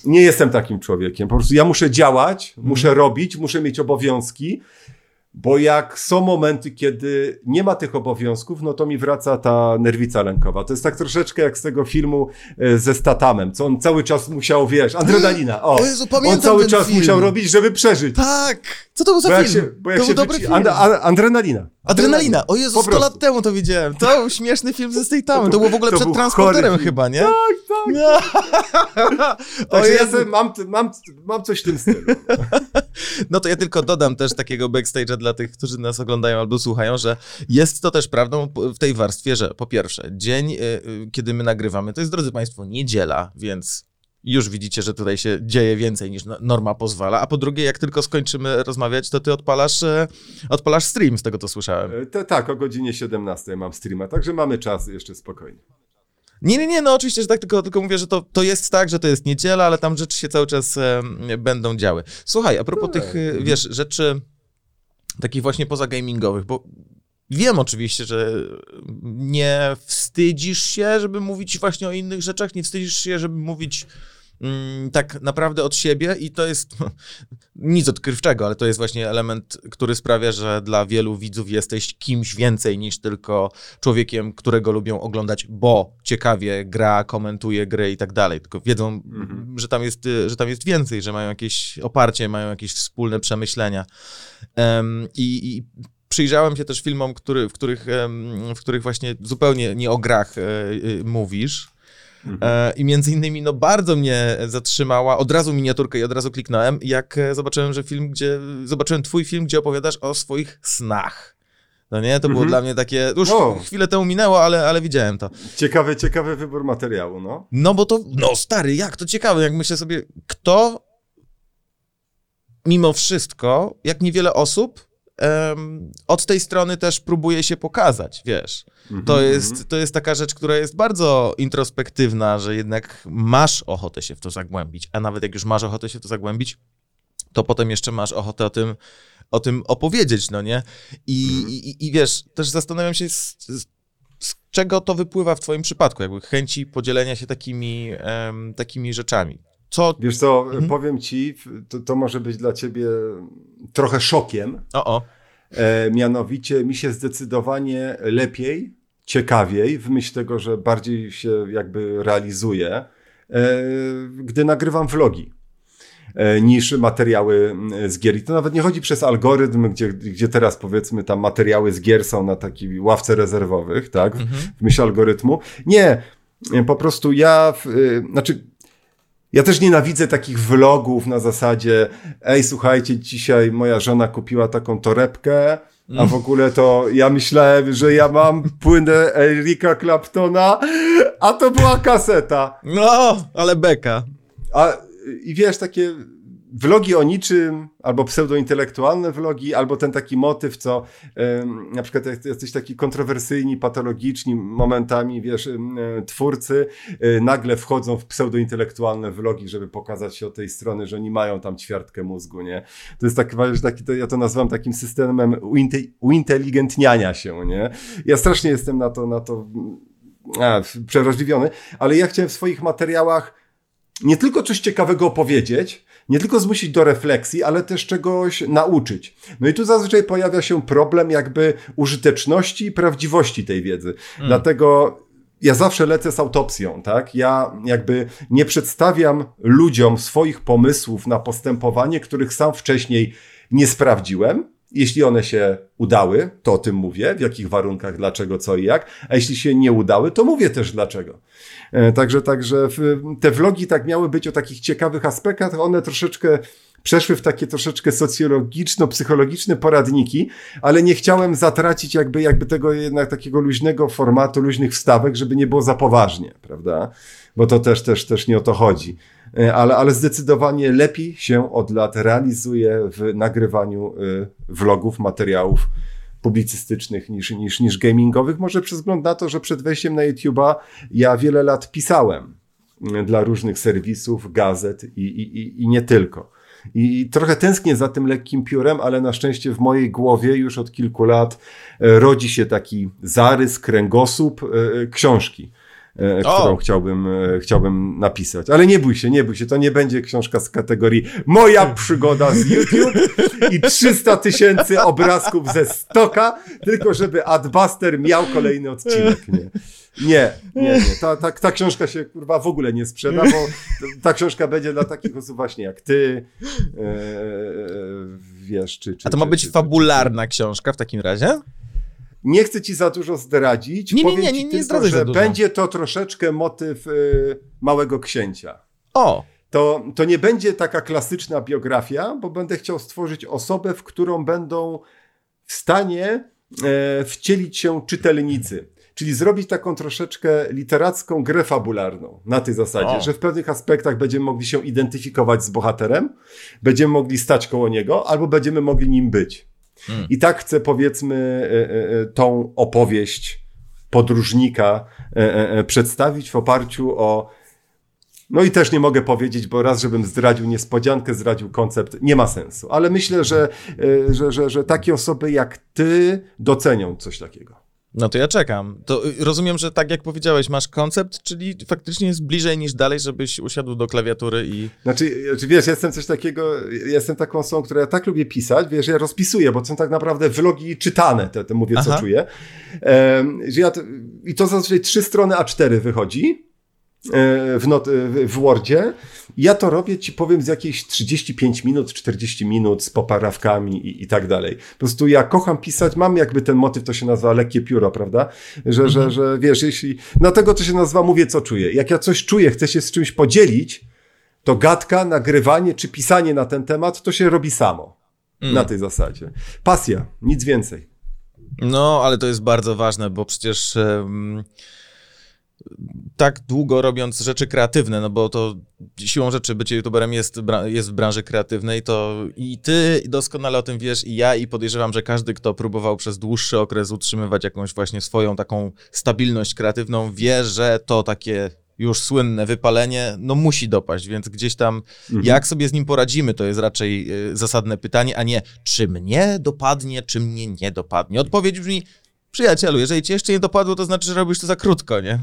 Nie jestem takim człowiekiem. Po prostu ja muszę działać, muszę robić, muszę mieć obowiązki Bo jak są momenty, kiedy nie ma tych obowiązków, no to mi wraca ta nerwica lękowa. To jest tak troszeczkę jak z tego filmu e, ze Statamem, co on cały czas musiał, wiesz, adrenalina. O, O Jezu, on cały czas film. musiał robić, żeby przeżyć. Tak! Co to był za Bo film? się, bo jak to się był dobry film. and, a- adrenalina. Adrenalina! O Jezu, Po 100 prostu. lat temu to widziałem. To był śmieszny film ze Statehamem. To było w ogóle To przed transporterem chyba, nie? Tak, tak. o Także ja Jezu. mam, mam, mam coś w tym stylu. No to ja tylko dodam też takiego backstage'a dla tych, którzy nas oglądają albo słuchają, że jest to też prawdą w tej warstwie, że po pierwsze, dzień, y, y, kiedy my nagrywamy, to jest, drodzy Państwo, niedziela, więc już widzicie, że tutaj się dzieje więcej niż no- norma pozwala, a po drugie, jak tylko skończymy rozmawiać, to ty odpalasz, e, odpalasz stream, z tego co słyszałem. E, To, tak, o godzinie 17 mam streama, także mamy czas jeszcze spokojnie. Nie, nie, nie, no oczywiście, że tak, tylko, tylko mówię, że to, to jest tak, że to jest niedziela, ale tam rzeczy się cały czas e, będą działy. Słuchaj, a propos Tak. tych, e, wiesz, rzeczy takich właśnie poza gamingowych, bo wiem oczywiście, że nie wstydzisz się, żeby mówić właśnie o innych rzeczach, nie wstydzisz się, żeby mówić mm, tak naprawdę od siebie i to jest nic odkrywczego, ale to jest właśnie element, który sprawia, że dla wielu widzów jesteś kimś więcej niż tylko człowiekiem, którego lubią oglądać, bo ciekawie gra, komentuje gry i tak dalej, tylko wiedzą, Mhm. że, tam jest, że tam jest więcej, że mają jakieś oparcie, mają jakieś wspólne przemyślenia. Em, i, I przyjrzałem się też filmom, który, w, których, w których właśnie zupełnie nie o grach e, e, mówisz. E, I między innymi, no bardzo mnie zatrzymała, od razu miniaturkę i od razu kliknąłem, jak e, zobaczyłem, że film, gdzie, zobaczyłem twój film, gdzie opowiadasz o swoich snach. No nie, to było Mhm. dla mnie takie, już O. chwilę temu minęło, ale, ale widziałem to. Ciekawy, ciekawy wybór materiału, no. No bo to, no stary, jak to ciekawe, jak myślę sobie, kto mimo wszystko, jak niewiele osób, em, od tej strony też próbuje się pokazać, wiesz. To Mhm, jest, to jest taka rzecz, która jest bardzo introspektywna, że jednak masz ochotę się w to zagłębić, a nawet jak już masz ochotę się w to zagłębić, to potem jeszcze masz ochotę o tym, o tym opowiedzieć, no nie? I, Mhm. i, i wiesz, też zastanawiam się, z, z, z czego to wypływa w twoim przypadku, jakby chęci podzielenia się takimi, em, takimi rzeczami. Co... Wiesz co, Mhm. powiem ci, to, to może być dla ciebie trochę szokiem. O, o. E, mianowicie mi się zdecydowanie lepiej, ciekawiej, w myśl tego, że bardziej się jakby realizuję, e, gdy nagrywam vlogi e, niż materiały mm, z gier. I to nawet nie chodzi przez algorytm, gdzie, gdzie teraz powiedzmy tam materiały z gier są na takiej ławce rezerwowych, tak, w, Mhm. w myśl algorytmu. Nie, po prostu ja, w, y, znaczy ja też nienawidzę takich vlogów na zasadzie ej, słuchajcie, dzisiaj moja żona kupiła taką torebkę, a w ogóle to ja myślałem, że ja mam płynę Erika Claptona, a to była kaseta. No, ale beka. A, I wiesz, takie vlogi o niczym, albo pseudointelektualne vlogi, albo ten taki motyw, co na przykład jesteś taki kontrowersyjni, patologiczni momentami, wiesz, twórcy e, nagle wchodzą w pseudointelektualne vlogi, żeby pokazać się od tej strony, że oni mają tam ćwiartkę mózgu, nie? To jest tak, wiesz, taki, to, ja to nazywam takim systemem uinte, uinteligentniania się, nie? Ja strasznie jestem na to, na to a, przerażliwiony, ale ja chciałem w swoich materiałach nie tylko coś ciekawego opowiedzieć, nie tylko zmusić do refleksji, ale też czegoś nauczyć. No i tu zazwyczaj pojawia się problem jakby użyteczności i prawdziwości tej wiedzy. Dlatego ja zawsze lecę z autopsją, tak? Ja jakby nie przedstawiam ludziom swoich pomysłów na postępowanie, których sam wcześniej nie sprawdziłem. Jeśli one się udały, to o tym mówię, w jakich warunkach, dlaczego, co i jak, a jeśli się nie udały, to mówię też dlaczego. E, Także, także te vlogi tak miały być o takich ciekawych aspektach, one troszeczkę przeszły w takie troszeczkę socjologiczno-psychologiczne poradniki, ale nie chciałem zatracić jakby, jakby tego jednak takiego luźnego formatu, luźnych wstawek, żeby nie było za poważnie, prawda? Bo to też, też, też nie o to chodzi. E, Ale, ale zdecydowanie lepiej się od lat realizuje w nagrywaniu y, vlogów, materiałów publicystycznych niż, niż, niż gamingowych. Może przez wzgląd na to, że przed wejściem na YouTube'a ja wiele lat pisałem y, dla różnych serwisów, gazet i, i, i, i nie tylko. I trochę tęsknię za tym lekkim piórem, ale na szczęście w mojej głowie już od kilku lat e, rodzi się taki zarys, kręgosłup e, książki. E, O! którą chciałbym, e, chciałbym napisać. Ale nie bój się, nie bój się, to nie będzie książka z kategorii moja przygoda z YouTube i 300 tysięcy obrazków ze stoka, tylko żeby Adbuster miał kolejny odcinek, nie. Nie, nie, nie. Ta, ta, ta książka się kurwa w ogóle nie sprzeda, bo ta książka będzie dla takich osób właśnie jak ty, e, wiesz, czy, czy A to ma być czy- fabularna książka w takim razie? Nie chcę ci za dużo zdradzić. Nie, nie, nie, nie, nie za że będzie to troszeczkę motyw y, Małego Księcia. O, To, to nie będzie taka klasyczna biografia, bo będę chciał stworzyć osobę, w którą będą w stanie e, wcielić się czytelnicy. Czyli zrobić taką troszeczkę literacką grę fabularną na tej zasadzie, O. że w pewnych aspektach będziemy mogli się identyfikować z bohaterem, będziemy mogli stać koło niego, albo będziemy mogli nim być. Hmm. I tak chcę, powiedzmy, e, e, e, tą opowieść podróżnika przedstawić w oparciu o. No i też nie mogę powiedzieć, bo raz, żebym zdradził niespodziankę, zdradził koncept, nie ma sensu. Ale myślę, że, że, że, że takie osoby jak ty docenią coś takiego. No to ja czekam. To y, rozumiem, że tak jak powiedziałeś, masz koncept, czyli faktycznie jest bliżej niż dalej, żebyś usiadł do klawiatury i... Znaczy, znaczy, wiesz, jestem coś takiego, jestem taką osobą, która ja tak lubię pisać, wiesz, ja rozpisuję, bo są tak naprawdę vlogi czytane, te, te mówię, co Aha. czuję. Em, że ja to, I to zazwyczaj trzy strony A4 wychodzi w, not, w, w Wordzie. Ja to robię, ci powiem, z jakieś 35 minut, 40 minut z poprawkami i, i tak dalej. Po prostu ja kocham pisać, mam jakby ten motyw, to się nazywa lekkie pióro, prawda? Że, że, że wiesz, jeśli, dlatego to się nazywa mówię, co czuję. Jak ja coś czuję, chcę się z czymś podzielić, to gadka, nagrywanie czy pisanie na ten temat, to się robi samo. Na tej zasadzie. Pasja, nic więcej. No, ale to jest bardzo ważne, bo przecież em, tak długo robiąc rzeczy kreatywne, no bo to siłą rzeczy bycie youtuberem jest, jest w branży kreatywnej, to i ty doskonale o tym wiesz, i ja, i podejrzewam, że każdy, kto próbował przez dłuższy okres utrzymywać jakąś właśnie swoją taką stabilność kreatywną, wie, że to takie już słynne wypalenie, no musi dopaść, więc gdzieś tam jak sobie z nim poradzimy, to jest raczej y, zasadne pytanie, a nie czy mnie dopadnie, czy mnie nie dopadnie. Odpowiedź brzmi, przyjacielu, jeżeli cię jeszcze nie dopadło, to znaczy, że robisz to za krótko, nie?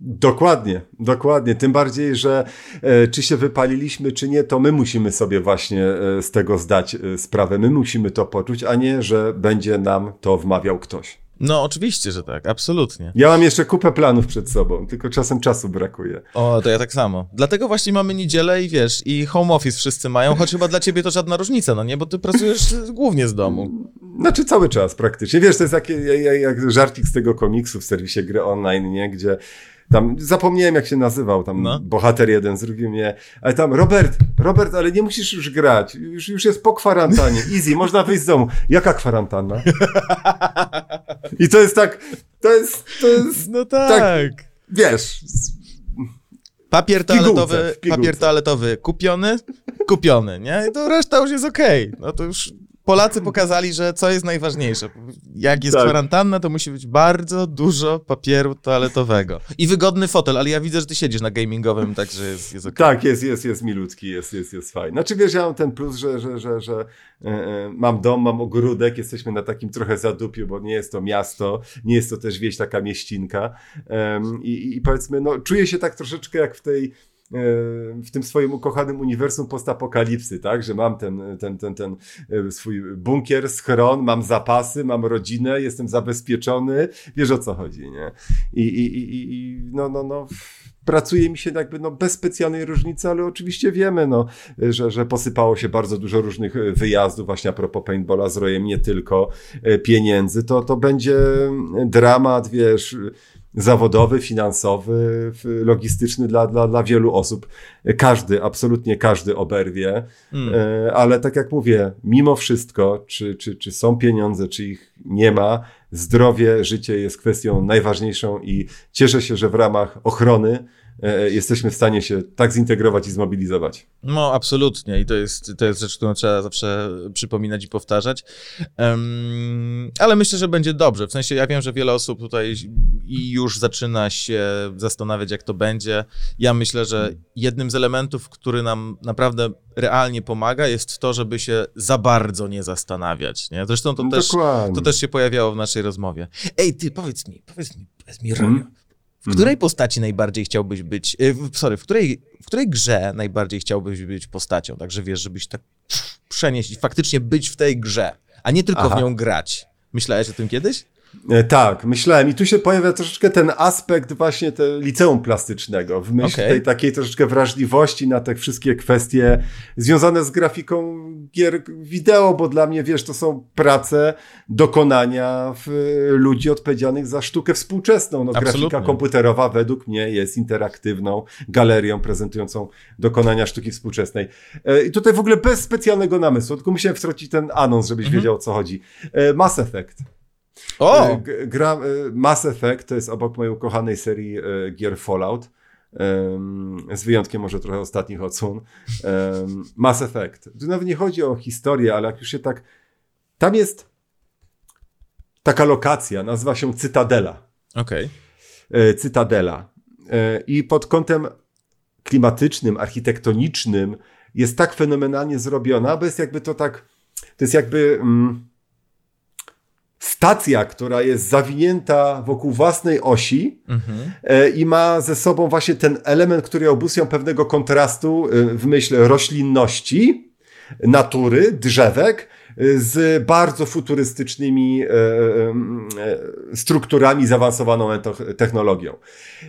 Dokładnie, dokładnie. Tym bardziej, że e, czy się wypaliliśmy, czy nie, to my musimy sobie właśnie e, z tego zdać e, sprawę. My musimy to poczuć, a nie, że będzie nam to wmawiał ktoś. No oczywiście, że tak, absolutnie. Ja mam jeszcze kupę planów przed sobą, tylko czasem czasu brakuje. O, to ja tak samo. Dlatego właśnie mamy niedzielę i wiesz, i home office wszyscy mają, choć chyba dla ciebie to żadna różnica, no nie? Bo ty pracujesz głównie z domu. Znaczy cały czas praktycznie. Wiesz, to jest jak, jak, jak żarcik z tego komiksu w serwisie gry online, nie? Gdzie tam, zapomniałem jak się nazywał, tam No. bohater jeden z drugim, nie? Ale tam, Robert, Robert, ale nie musisz już grać, już, już jest po kwarantannie, easy, można wyjść z domu. Jaka kwarantanna? I to jest tak, to jest, to jest, No tak. wiesz, Papier toaletowy, pigułce. papier toaletowy kupiony, kupiony, nie? I to reszta już jest okej. No to już Polacy pokazali, że co jest najważniejsze. Jak jest Tak. kwarantanna, to musi być bardzo dużo papieru toaletowego. I wygodny fotel, ale ja widzę, że ty siedzisz na gamingowym, także jest, jest. Tak, jest, jest, jest milutki, jest, jest, jest fajny. Znaczy wiesz, ja mam ten plus, że, że, że, że e, mam dom, mam ogródek, jesteśmy na takim trochę zadupiu, bo nie jest to miasto, nie jest to też wieś taka mieścinka Em, i, i, powiedzmy, no czuję się tak troszeczkę jak w tej w tym swoim ukochanym uniwersum postapokalipsy, tak, że mam ten, ten, ten, ten e, swój bunkier, schron, mam zapasy, mam rodzinę, jestem zabezpieczony, wiesz o co chodzi, nie? I, i, i, i- no, no, no, pracuje mi się jakby no, bez specjalnej różnicy, ale oczywiście wiemy, no, że, że posypało się bardzo dużo różnych e, wyjazdów, właśnie a propos paintballa z rojem, nie tylko e, pieniędzy, to, to będzie dramat, wiesz, zawodowy, finansowy, logistyczny dla, dla, dla wielu osób. Każdy, absolutnie każdy oberwie, Mm. E, ale tak jak mówię, mimo wszystko, czy, czy, czy są pieniądze, czy ich nie ma, zdrowie, życie jest kwestią najważniejszą i cieszę się, że w ramach ochrony jesteśmy w stanie się tak zintegrować i zmobilizować. No, absolutnie. I to jest, to jest rzecz, którą trzeba zawsze przypominać i powtarzać. Em, ale myślę, że będzie dobrze. W sensie ja wiem, że wiele osób tutaj i już zaczyna się zastanawiać, jak to będzie. Ja myślę, że jednym z elementów, który nam naprawdę realnie pomaga, jest to, żeby się za bardzo nie zastanawiać. Nie? Zresztą to też, Dokładnie. to też się pojawiało w naszej rozmowie. Ej, ty, powiedz mi, powiedz mi, powiedz mi, Ronio, Hmm? W której postaci najbardziej chciałbyś być, y, sorry, w której, w której grze najbardziej chciałbyś być postacią? Także wiesz, żebyś tak przenieść i faktycznie być w tej grze, a nie tylko Aha. w nią grać. Myślałeś o tym kiedyś? E, Tak, myślałem. I tu się pojawia troszeczkę ten aspekt właśnie te liceum plastycznego, w myśl Okej. tej takiej troszeczkę wrażliwości na te wszystkie kwestie związane z grafiką gier wideo, bo dla mnie, wiesz, to są prace, dokonania w, ludzi odpowiedzialnych za sztukę współczesną. No, Absolutnie. grafika komputerowa według mnie jest interaktywną galerią prezentującą dokonania sztuki współczesnej. E, I tutaj w ogóle bez specjalnego namysłu, tylko musiałem wtrącić ten anons, żebyś Mhm. wiedział o co chodzi. E, Mass Effect. O! G- Gra, e, Mass Effect to jest obok mojej ukochanej serii e, gier Fallout. z wyjątkiem może trochę ostatnich odsłon. Mass Effect. Tu nawet nie chodzi o historię, ale jak już się tak. Tam jest taka lokacja, nazywa się Cytadela. Okej. E, Cytadela. E, I pod kątem klimatycznym, architektonicznym jest tak fenomenalnie zrobiona, bo jest jakby to tak, to jest jakby mm, stacja, która jest zawinięta wokół własnej osi Mhm. e, i ma ze sobą właśnie ten element, który obusją pewnego kontrastu e, w myśl roślinności, natury, drzewek, z bardzo futurystycznymi e, e, strukturami, zaawansowaną technologią.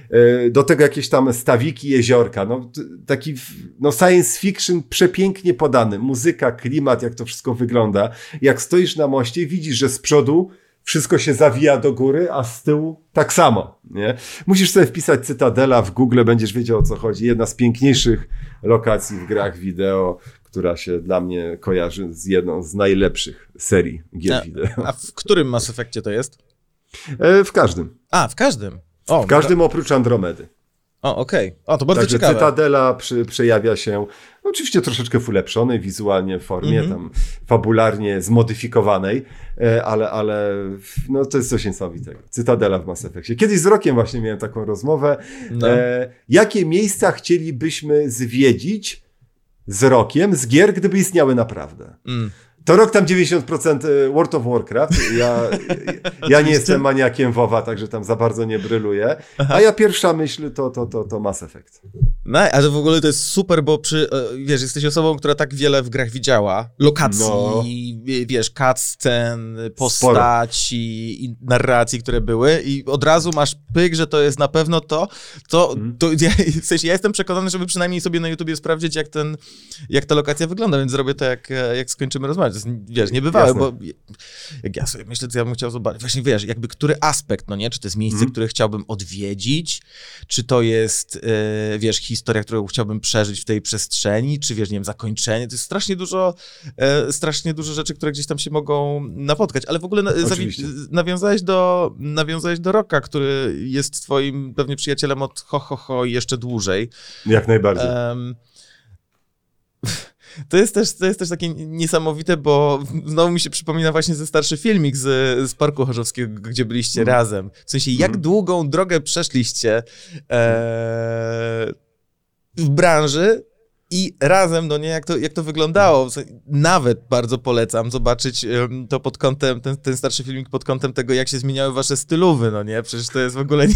E, Do tego jakieś tam stawiki, jeziorka, no, taki no, science fiction przepięknie podany, muzyka, klimat, jak to wszystko wygląda. Jak stoisz na moście widzisz, że z przodu wszystko się zawija do góry, a z tyłu tak samo. Nie? Musisz sobie wpisać Cytadela w Google, będziesz wiedział o co chodzi. Jedna z piękniejszych lokacji w grach wideo, która się dla mnie kojarzy z jedną z najlepszych serii gier A- wideo. A w którym Mass Effectie to jest? E, w każdym. A, w każdym. O, W każdym oprócz Andromedy. O, okej. O, to bardzo Także ciekawe. Cytadela przy, przejawia się oczywiście troszeczkę w ulepszonej wizualnie formie, Mhm. tam fabularnie zmodyfikowanej, e, ale, ale no, to jest coś niesamowitego. Cytadela w Mass Effectie. Kiedyś z Rokiem właśnie miałem taką rozmowę. No. E, jakie miejsca chcielibyśmy zwiedzić z Rokiem z gier, gdyby istniały naprawdę? Mm. To rok tam 90% World of Warcraft. Ja, ja nie jestem maniakiem WoWa, także tam za bardzo nie bryluję. A ja pierwsza myśl to, to, to, to Mass Effect. No, ale w ogóle to jest super, bo przy, e, wiesz, jesteś osobą, która tak wiele w grach widziała. Lokacji, No. wie- wiesz, cutscen, postaci i narracji, które były i od razu masz pyk, że to jest na pewno to, to, Mhm. to ja, w sensie ja jestem przekonany, żeby przynajmniej sobie na YouTubie sprawdzić, jak ten, jak ta lokacja wygląda, więc zrobię to, jak, e, jak skończymy rozmawiać. Jest, wiesz, niebywałe, Jasne. bo jak ja sobie myślę, to ja bym chciał zobaczyć, właśnie wiesz, jakby który aspekt, no nie, czy to jest miejsce, Mhm. które chciałbym odwiedzić, czy to jest, e, wiesz, historia, którą chciałbym przeżyć w tej przestrzeni, czy wiesz, nie wiem, zakończenie. To jest strasznie dużo, e, strasznie dużo rzeczy, które gdzieś tam się mogą napotkać. Ale w ogóle na, Oczywiście. nawiązałeś do, nawiązałeś do Roka, który jest twoim pewnie przyjacielem od ho, ho, ho i jeszcze dłużej. Jak najbardziej. Em, to, jest też, to jest też takie niesamowite, bo znowu mi się przypomina właśnie ze starszy filmik z, z Parku Chorzowskiego, gdzie byliście Mhm. razem. W sensie, jak Mhm. długą drogę przeszliście e, w branży i razem, no nie, jak to, jak to wyglądało. Nawet bardzo polecam zobaczyć to pod kątem, ten, ten starszy filmik pod kątem tego, jak się zmieniały wasze stylowy, no nie? Przecież to jest w ogóle nie,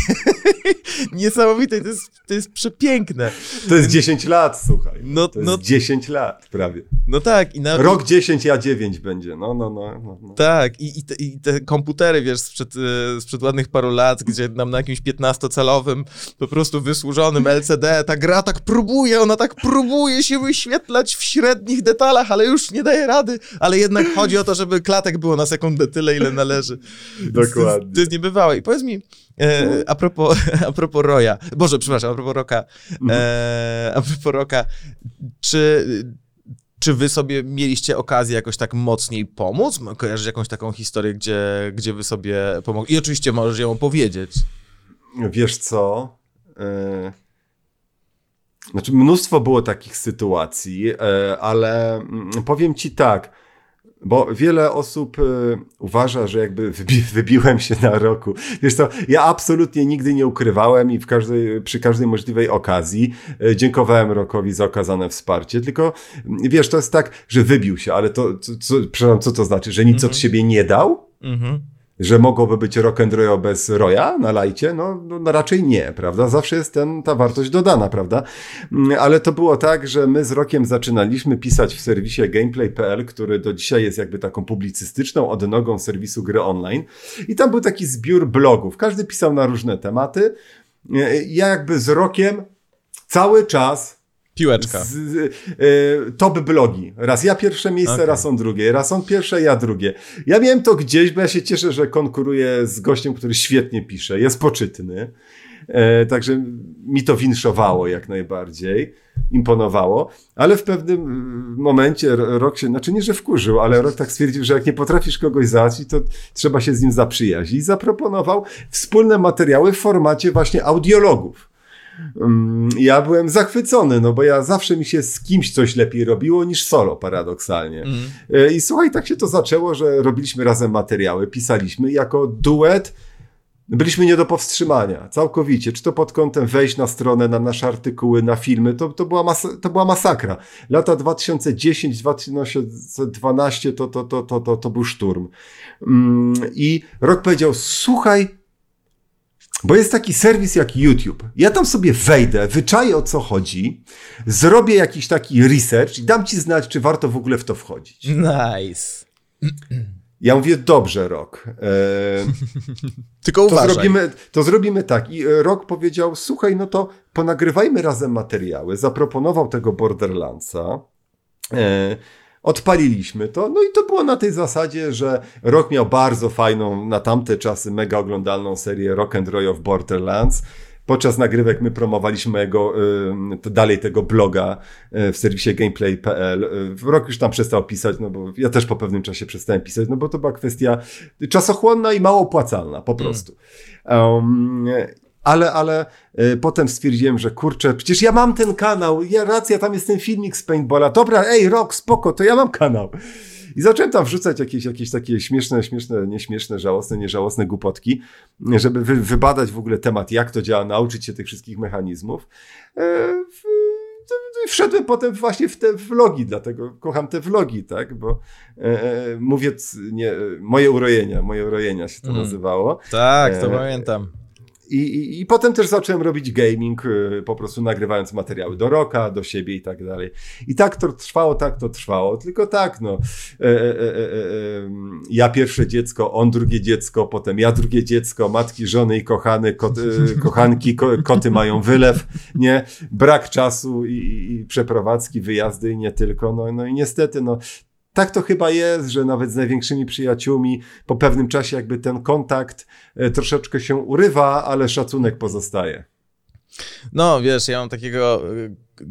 niesamowite, to jest, to jest przepiękne. To jest 10 lat, słuchaj. No, To jest no, 10 lat prawie. no tak. I na, Rok 10, ja 9 będzie. No, no, no. no, no. Tak, i, i, te, i te komputery, wiesz, sprzed, e, sprzed ładnych paru lat, gdzie nam na jakimś 15-calowym, po prostu wysłużonym LCD, ta gra tak próbuje, ona tak próbuje się wyświetlać w średnich detalach, ale już nie daje rady, ale jednak chodzi o to, żeby klatek było na sekundę tyle, ile należy. Dokładnie. to jest niebywałe. I powiedz mi, e, a, propos, a propos Roya, Boże, przepraszam, a propos Roka, e, a propos Roka, czy... Czy wy sobie mieliście okazję jakoś tak mocniej pomóc? Kojarzysz jakąś taką historię, gdzie, gdzie wy sobie pomogli? I oczywiście możesz ją opowiedzieć. Wiesz co? E, Znaczy, mnóstwo było takich sytuacji, e, ale mm, powiem ci tak, bo wiele osób e, uważa, że jakby wybi wybiłem się na roku. Wiesz co, ja absolutnie nigdy nie ukrywałem i w każdej, przy każdej możliwej okazji e, dziękowałem Rokowi za okazane wsparcie, tylko mm, wiesz, to jest tak, że wybił się, ale to, co, co, przepraszam, co to znaczy, że nic Mhm. od siebie nie dał? Mhm. Że mogłoby być rock and roll bez roya na lajcie? No, no, no raczej nie, prawda? Zawsze jest ten, ta wartość dodana, prawda? Mm, Ale to było tak, że my z rokiem zaczynaliśmy pisać w serwisie gameplay.pl, który do dzisiaj jest jakby taką publicystyczną odnogą serwisu gry online. I tam był taki zbiór blogów. Każdy pisał na różne tematy. E, Ja jakby z rokiem cały czas Piłeczka. z, z, y, top blogi. Raz ja pierwsze miejsce, Okej. raz on drugie. Raz on pierwsze, ja drugie. Ja miałem to gdzieś, bo ja się cieszę, że konkuruję z gościem, który świetnie pisze, jest poczytny. E, także mi to winszowało jak najbardziej, imponowało, ale w pewnym momencie Rok się, znaczy nie, że wkurzył, ale Rok tak stwierdził, że jak nie potrafisz kogoś załatwić, to trzeba się z nim zaprzyjaźnić. I zaproponował wspólne materiały w formacie właśnie audiologów. Mm, Ja byłem zachwycony, no bo ja zawsze mi się z kimś coś lepiej robiło niż solo, paradoksalnie. Mm. I słuchaj, tak się to zaczęło, że robiliśmy razem materiały, pisaliśmy jako duet. Byliśmy nie do powstrzymania, całkowicie. Czy to pod kątem wejść na stronę, na nasze artykuły, na filmy, to, to, była, mas- to była masakra. Lata 2010-2012 to, to, to, to, to, to był szturm. Mm, I Rok powiedział, słuchaj, bo jest taki serwis jak YouTube. Ja tam sobie wejdę, wyczaję o co chodzi, zrobię jakiś taki research i dam ci znać, czy warto w ogóle w to wchodzić. Nice. Ja mówię, dobrze, Rok. E, Tylko to, uważaj. zrobimy, to zrobimy tak. I e, Rok powiedział, słuchaj, no to ponagrywajmy razem materiały. Zaproponował tego Borderlandsa. E, Odpaliliśmy to, no i to było na tej zasadzie, że Rok miał bardzo fajną, na tamte czasy mega oglądalną serię Rock and Roll of Borderlands. Podczas nagrywek my promowaliśmy mojego, y, dalej tego bloga y, w serwisie gameplay.pl. Y, Rok już tam przestał pisać, no bo ja też po pewnym czasie przestałem pisać, no bo to była kwestia czasochłonna i mało opłacalna, po prostu. Um, ale, ale y, potem stwierdziłem, że kurczę, przecież ja mam ten kanał, ja racja, tam jest ten filmik z paintballa. Dobra, ej, rok, spoko, to ja mam kanał. I zacząłem tam wrzucać jakieś, jakieś takie śmieszne, śmieszne, nieśmieszne, żałosne, nieżałosne głupotki, żeby wy, wybadać w ogóle temat, jak to działa, nauczyć się tych wszystkich mechanizmów. E, w, wszedłem potem właśnie w te vlogi, dlatego kocham te vlogi, tak, bo e, e, mówię, nie, moje urojenia, moje urojenia się to Mm. nazywało. Tak, to E, pamiętam. I, i, I potem też zacząłem robić gaming, y, po prostu nagrywając materiały do roka, do siebie i tak dalej. I tak to trwało, tak to trwało. Tylko tak, no. E, e, e, e, e, ja pierwsze dziecko, on drugie dziecko, potem ja drugie dziecko, matki, żony i kochany, kot, e, kochanki, ko, koty mają wylew, nie? Brak czasu i, i przeprowadzki, wyjazdy i nie tylko. No, no i niestety, no. Tak to chyba jest, że nawet z największymi przyjaciółmi po pewnym czasie jakby ten kontakt e, troszeczkę się urywa, ale szacunek pozostaje. No, wiesz, ja mam takiego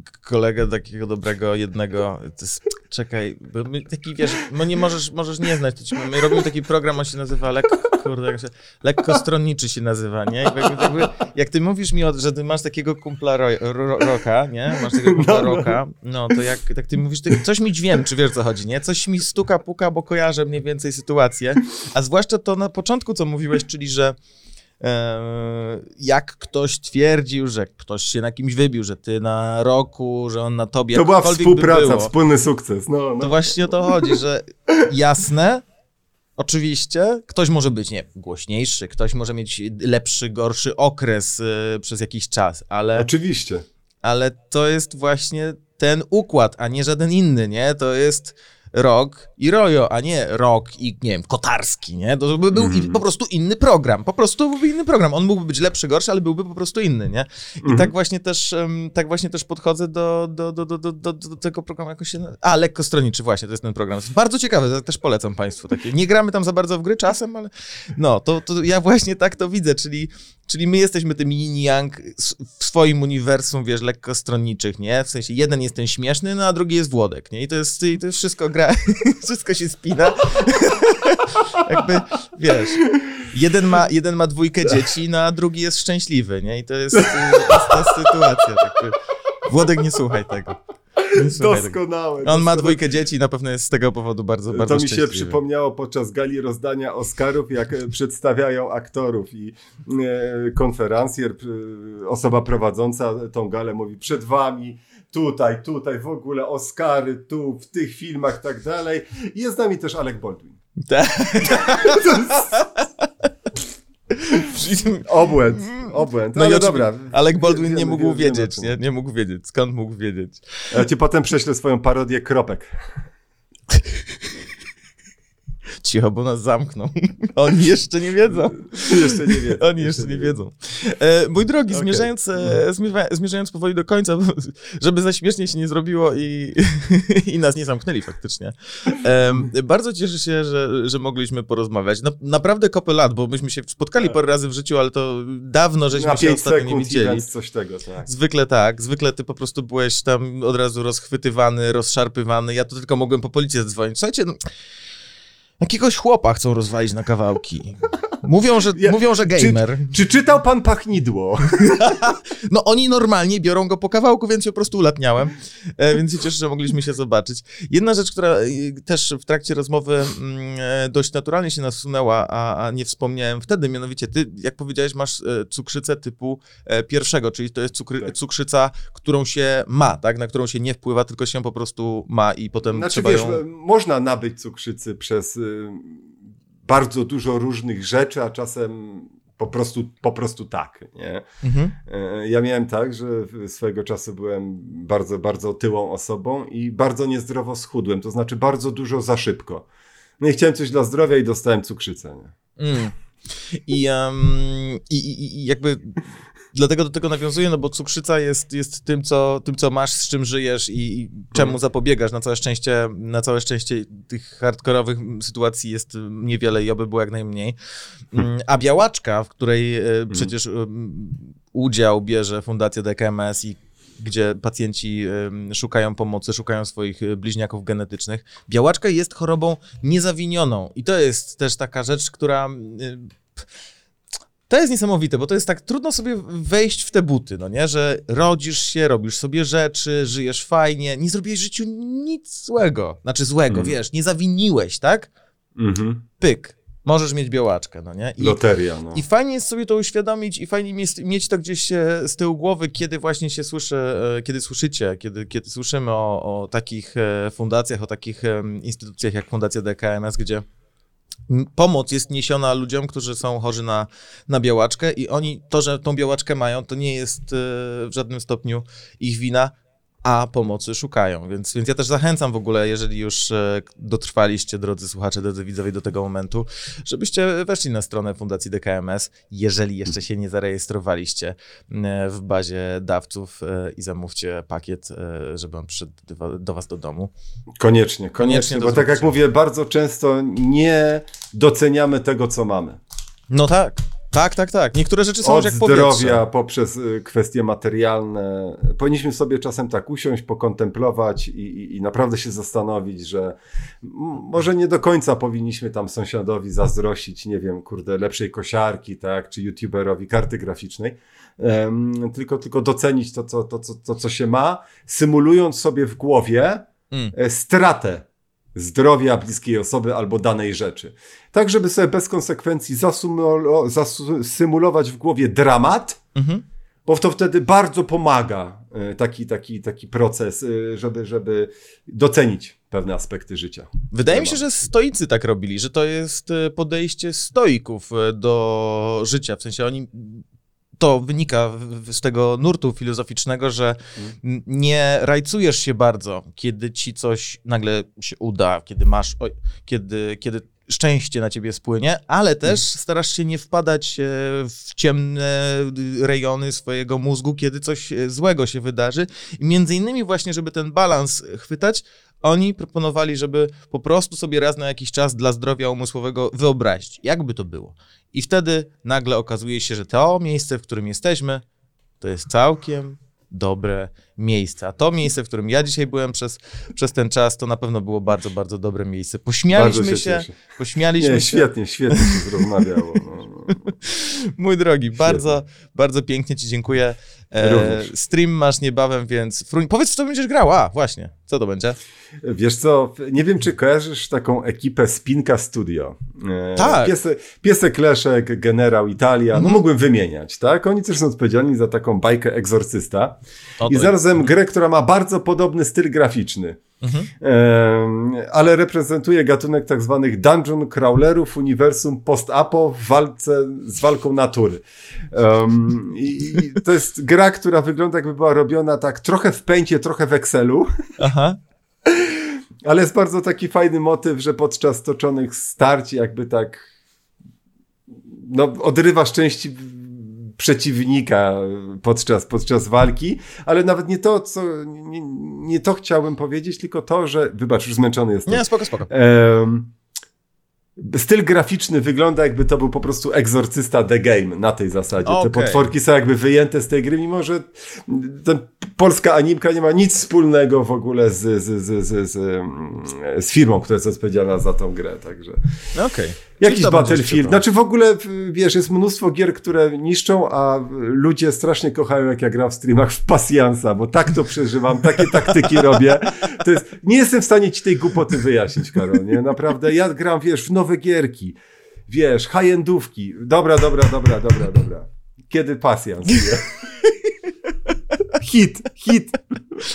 k- kolegę, takiego dobrego jednego, czekaj, taki, wiesz, no nie możesz, możesz nie znać, my robimy taki program, on się nazywa lekko, kurde, się, lekko stronniczy się nazywa, nie? Jakby, jakby, jak ty mówisz mi, że ty masz takiego kumpla ro, ro, Roka, nie? Masz takiego kumpla No, no. Roka, no to jak tak ty mówisz, ty, coś mi dźwięczy, wiesz o co chodzi, nie? Coś mi stuka, puka, bo kojarzę mniej więcej sytuację, a zwłaszcza to na początku, co mówiłeś, czyli, że e, jak ktoś twierdził, że ktoś się na kimś wybił, że ty na roku, że on na tobie, To była współpraca, by było, wspólny sukces. No, to no. właśnie o to chodzi, że jasne, oczywiście, ktoś może być, nie głośniejszy, ktoś może mieć lepszy, gorszy okres y, przez jakiś czas, ale, Oczywiście. ale to jest właśnie ten układ, a nie żaden inny, nie? To jest Rok i Rojo, a nie Rok i, nie wiem, Kotarski, nie? To by był i, po prostu inny program, po prostu byłby inny program. On mógłby być lepszy, gorszy, ale byłby po prostu inny, nie? I Mhm. tak właśnie też, tak właśnie też podchodzę do, do, do, do, do, do, tego programu, jak on się? A, lekko stronniczy, właśnie, to jest ten program. Bardzo ciekawy, to też polecam Państwu takie. Nie gramy tam za bardzo w gry czasem, ale no, to, to ja właśnie tak to widzę, czyli, czyli my jesteśmy tym yin yang s- w swoim uniwersum, wiesz, lekko stronniczych, nie? W sensie jeden jest ten śmieszny, no a drugi jest Włodek, nie? I to jest, i to jest wszystko gra, wszystko się spina. Jakby, wiesz, jeden ma, jeden ma dwójkę dzieci, no a drugi jest szczęśliwy, nie? I to jest, y, jest ta sytuacja. Tak, Włodek, nie słuchaj tego. Doskonałe. On ma doskonałe. dwójkę dzieci i na pewno jest z tego powodu bardzo, bardzo To mi się przypomniało podczas gali rozdania Oscarów, jak e, przedstawiają aktorów i e, konferencjer, osoba prowadząca tą galę mówi przed wami, tutaj, tutaj, w ogóle Oscary, tu, w tych filmach, tak dalej. Jest z nami też Alec Baldwin. Tak. Obłęd, obłęd. No ale i dobra. Alec Baldwin nie mógł wiemy, wiedzieć, nie? Nie mógł wiedzieć. Skąd mógł wiedzieć? Ja ci potem prześlę swoją parodię kropek. Cicho, bo nas zamkną. Oni jeszcze nie wiedzą. Jeszcze nie wiem. Oni jeszcze nie wiedzą. E, mój drogi, Okej. zmierzając, e, zmierza, zmierzając powoli do końca, żeby za śmiesznie się nie zrobiło i, i nas nie zamknęli faktycznie. Em, bardzo cieszę się, że, że mogliśmy porozmawiać. Na, naprawdę kopę lat, bo myśmy się spotkali parę razy w życiu, ale to dawno żeśmy Na się 5 ostatnio nie widzieli. coś tego, tak. Zwykle tak, zwykle ty po prostu byłeś tam od razu rozchwytywany, rozszarpywany. Ja to tylko mogłem po policję zadzwonić. Słuchajcie, no, jakiegoś chłopa chcą rozwalić na kawałki. Mówią, że, Ja- mówią, że gamer. Czy czytał pan Pachnidło? No oni normalnie biorą go po kawałku, więc po prostu ulatniałem, e, więc się cieszę, że mogliśmy się zobaczyć. Jedna rzecz, która e, też w trakcie rozmowy mm, e, dość naturalnie się nasunęła, a, a nie wspomniałem wtedy, mianowicie ty, jak powiedziałeś, masz cukrzycę typu pierwszego, czyli to jest cukry, Tak. cukrzyca, którą się ma, tak, na którą się nie wpływa, tylko się po prostu ma i potem Znaczy trzeba wiesz, ją... można nabyć cukrzycy przez bardzo dużo różnych rzeczy, a czasem po prostu, po prostu tak, nie? Mhm. E, Ja miałem tak, że swojego czasu byłem bardzo, bardzo otyłą osobą i bardzo niezdrowo schudłem, to znaczy bardzo dużo za szybko. No i chciałem coś dla zdrowia i dostałem cukrzycę. Nie? Mm. I, i, i, I jakby dlatego do tego nawiązuję, no bo cukrzyca jest, jest tym, co, tym, co masz, z czym żyjesz i, i czemu Mhm. zapobiegasz. Na całe szczęście, na całe szczęście tych hardkorowych sytuacji jest niewiele i oby było jak najmniej. Mm, A białaczka, w której e, przecież em, udział bierze Fundacja DKMS i gdzie pacjenci em, szukają pomocy, szukają swoich e, bliźniaków genetycznych. Białaczka jest chorobą niezawinioną i to jest też taka rzecz, która... To jest niesamowite, bo to jest tak trudno sobie wejść w te buty, no nie? Że rodzisz się, robisz sobie rzeczy, żyjesz fajnie, nie zrobiłeś w życiu nic złego. Znaczy złego, Mhm. wiesz, nie zawiniłeś, tak? Mhm. Pyk, możesz mieć białaczkę, no nie? I, Loteria. No. i fajnie jest sobie to uświadomić i fajnie mieć, mieć to gdzieś z tyłu głowy, kiedy właśnie się słyszy, e, kiedy słyszycie, kiedy, kiedy słyszymy o, o takich e, fundacjach, o takich instytucjach jak Fundacja DKMS, gdzie pomoc jest niesiona ludziom, którzy są chorzy na, na białaczkę i oni, to, że tą białaczkę mają, to nie jest e, w żadnym stopniu ich wina, a pomocy szukają. Więc, więc ja też zachęcam w ogóle, jeżeli już e, dotrwaliście, drodzy słuchacze, drodzy widzowie, do tego momentu, żebyście weszli na stronę Fundacji DKMS, jeżeli jeszcze się nie zarejestrowaliście e, w bazie dawców e, i zamówcie pakiet, żeby on przyszedł do wa- do was do domu. Koniecznie, koniecznie, Koniecznie bo tak jak mówię, bardzo często nie doceniamy tego, co mamy. No tak, tak, tak, tak. Niektóre rzeczy są Od jak zdrowia powietrze. poprzez y, kwestie materialne. Powinniśmy sobie czasem tak usiąść, pokontemplować i, i, i naprawdę się zastanowić, że może nie do końca powinniśmy tam sąsiadowi zazdrościć, nie wiem, kurde, lepszej kosiarki, tak, czy youtuberowi karty graficznej, Em, tylko, tylko docenić to co, to, co, to, co się ma, symulując sobie w głowie Mm. e, stratę zdrowia bliskiej osoby albo danej rzeczy. Tak, żeby sobie bez konsekwencji zasymulować w głowie dramat, Mhm. bo to wtedy bardzo pomaga e, taki, taki, taki proces, e, żeby, żeby docenić pewne aspekty życia. Wydaje mi się, że stoicy tak robili, że to jest e, podejście stoików do życia. W sensie oni. To wynika z tego nurtu filozoficznego, że n- nie rajcujesz się bardzo, kiedy ci coś nagle się uda, kiedy masz, oj, kiedy, kiedy szczęście na ciebie spłynie, ale też starasz się nie wpadać e, w ciemne y, rejony swojego mózgu, kiedy coś e, złego się wydarzy. I między innymi właśnie, żeby ten balans chwytać, oni proponowali, żeby po prostu sobie raz na jakiś czas dla zdrowia umysłowego wyobrazić, jakby to było. I wtedy nagle okazuje się, że to miejsce, w którym jesteśmy, to jest całkiem dobre miejsce. A to miejsce, w którym ja dzisiaj byłem przez, przez ten czas, to na pewno było bardzo, bardzo dobre miejsce. Pośmialiśmy Bardzo się się, pośmialiśmy Nie, się. świetnie, świetnie się rozmawiało. No, no. Mój drogi, bardzo, bardzo pięknie ci dziękuję. E, Również. stream masz niebawem, więc fruń... powiedz, w co będziesz grał. A, właśnie, co to będzie? Wiesz co, nie wiem, czy kojarzysz taką ekipę Spinka Studio. E, Tak. Piesek, piesek Leszek, Generał Italia, no Mhm. mógłbym wymieniać, tak? Oni też są odpowiedzialni za taką bajkę Egzorcysta. I to- zarazem grę, która ma bardzo podobny styl graficzny. Em, ale reprezentuje gatunek tak zwanych dungeon crawlerów, uniwersum post-apo w walce z walką natury. Em, i, I to jest gra, która wygląda jakby była robiona tak trochę w pęcie, trochę w Excelu. Aha. Ale jest bardzo taki fajny motyw, że podczas toczonych starć jakby tak no, odrywasz części przeciwnika podczas, podczas walki, ale nawet nie to, co nie, nie to chciałbym powiedzieć, tylko to, że wybacz, już zmęczony jestem. Nie, spoko, spoko. Em, styl graficzny wygląda jakby to był po prostu egzorcysta The Game na tej zasadzie. Te Okej. potworki są jakby wyjęte z tej gry, mimo że ten polska animka nie ma nic wspólnego w ogóle z, z, z, z, z, z firmą, która jest odpowiedzialna za tą grę, także... No okej. Jakiś Battlefield. Znaczy w ogóle, wiesz, jest mnóstwo gier, które niszczą, a ludzie strasznie kochają, jak ja gram w streamach w pasjansa, bo tak to przeżywam, takie taktyki robię. To jest, nie jestem w stanie ci tej głupoty wyjaśnić, Karol, nie? Naprawdę, ja gram, wiesz, w nowe gierki, wiesz, high-endówki. Dobra, dobra, dobra, dobra, dobra. Kiedy pasjans? Hit, hit.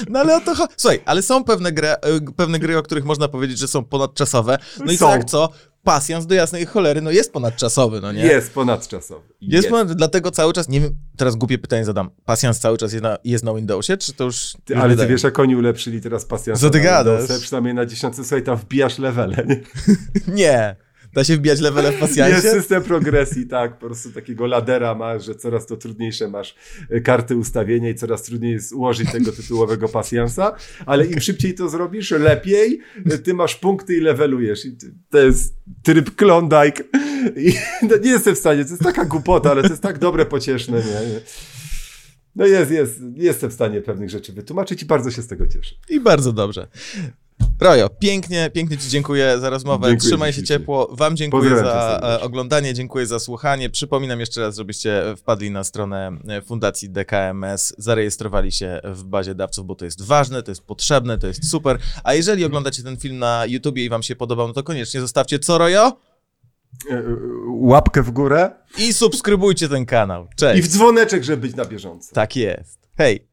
No ale o to Słuchaj, ale są pewne gry, e, pewne gry, o których można powiedzieć, że są ponadczasowe. No i Są. jak co? Pasjans do jasnej cholery, no jest ponadczasowy, no nie? Jest ponadczasowy. Jest, ponad, dlatego cały czas, nie wiem, teraz głupie pytanie zadam. Pasjans cały czas jest na, jest na Windowsie, czy to już... Ty, już ale ty wiesz, jak oni ulepszyli teraz pasjansa Co ty na gadasz? Windowsie, Przynajmniej na dziesiątce, słuchaj, tam wbijasz levele, nie? Nie. Da się wbijać levele w pasjansie? Jest system progresji, tak, po prostu takiego ladera masz, że coraz to trudniejsze masz y, karty ustawienia i coraz trudniej jest ułożyć tego tytułowego pasjansa, ale im szybciej to zrobisz, lepiej, y, ty masz punkty i levelujesz. I to jest tryb Klondike. I no, nie jestem w stanie, to jest taka głupota, ale to jest tak dobre, pocieszne, nie? No jest, jest, jestem w stanie pewnych rzeczy wytłumaczyć i bardzo się z tego cieszę. I bardzo dobrze. Rojo, pięknie, pięknie Ci dziękuję za rozmowę. Dziękuję Trzymaj się ciepło. Wam dziękuję Pozdrawiam za e, oglądanie, dziękuję za słuchanie. Przypominam jeszcze raz, żebyście wpadli na stronę e, Fundacji DKMS, zarejestrowali się w bazie dawców, bo to jest ważne, to jest potrzebne, to jest super. A jeżeli oglądacie ten film na YouTubie i Wam się podobał, no to koniecznie zostawcie co, Rojo? Y, Łapkę w górę I subskrybujcie ten kanał. i Cześć. w dzwoneczek, żeby być na bieżąco. Tak jest. Hej.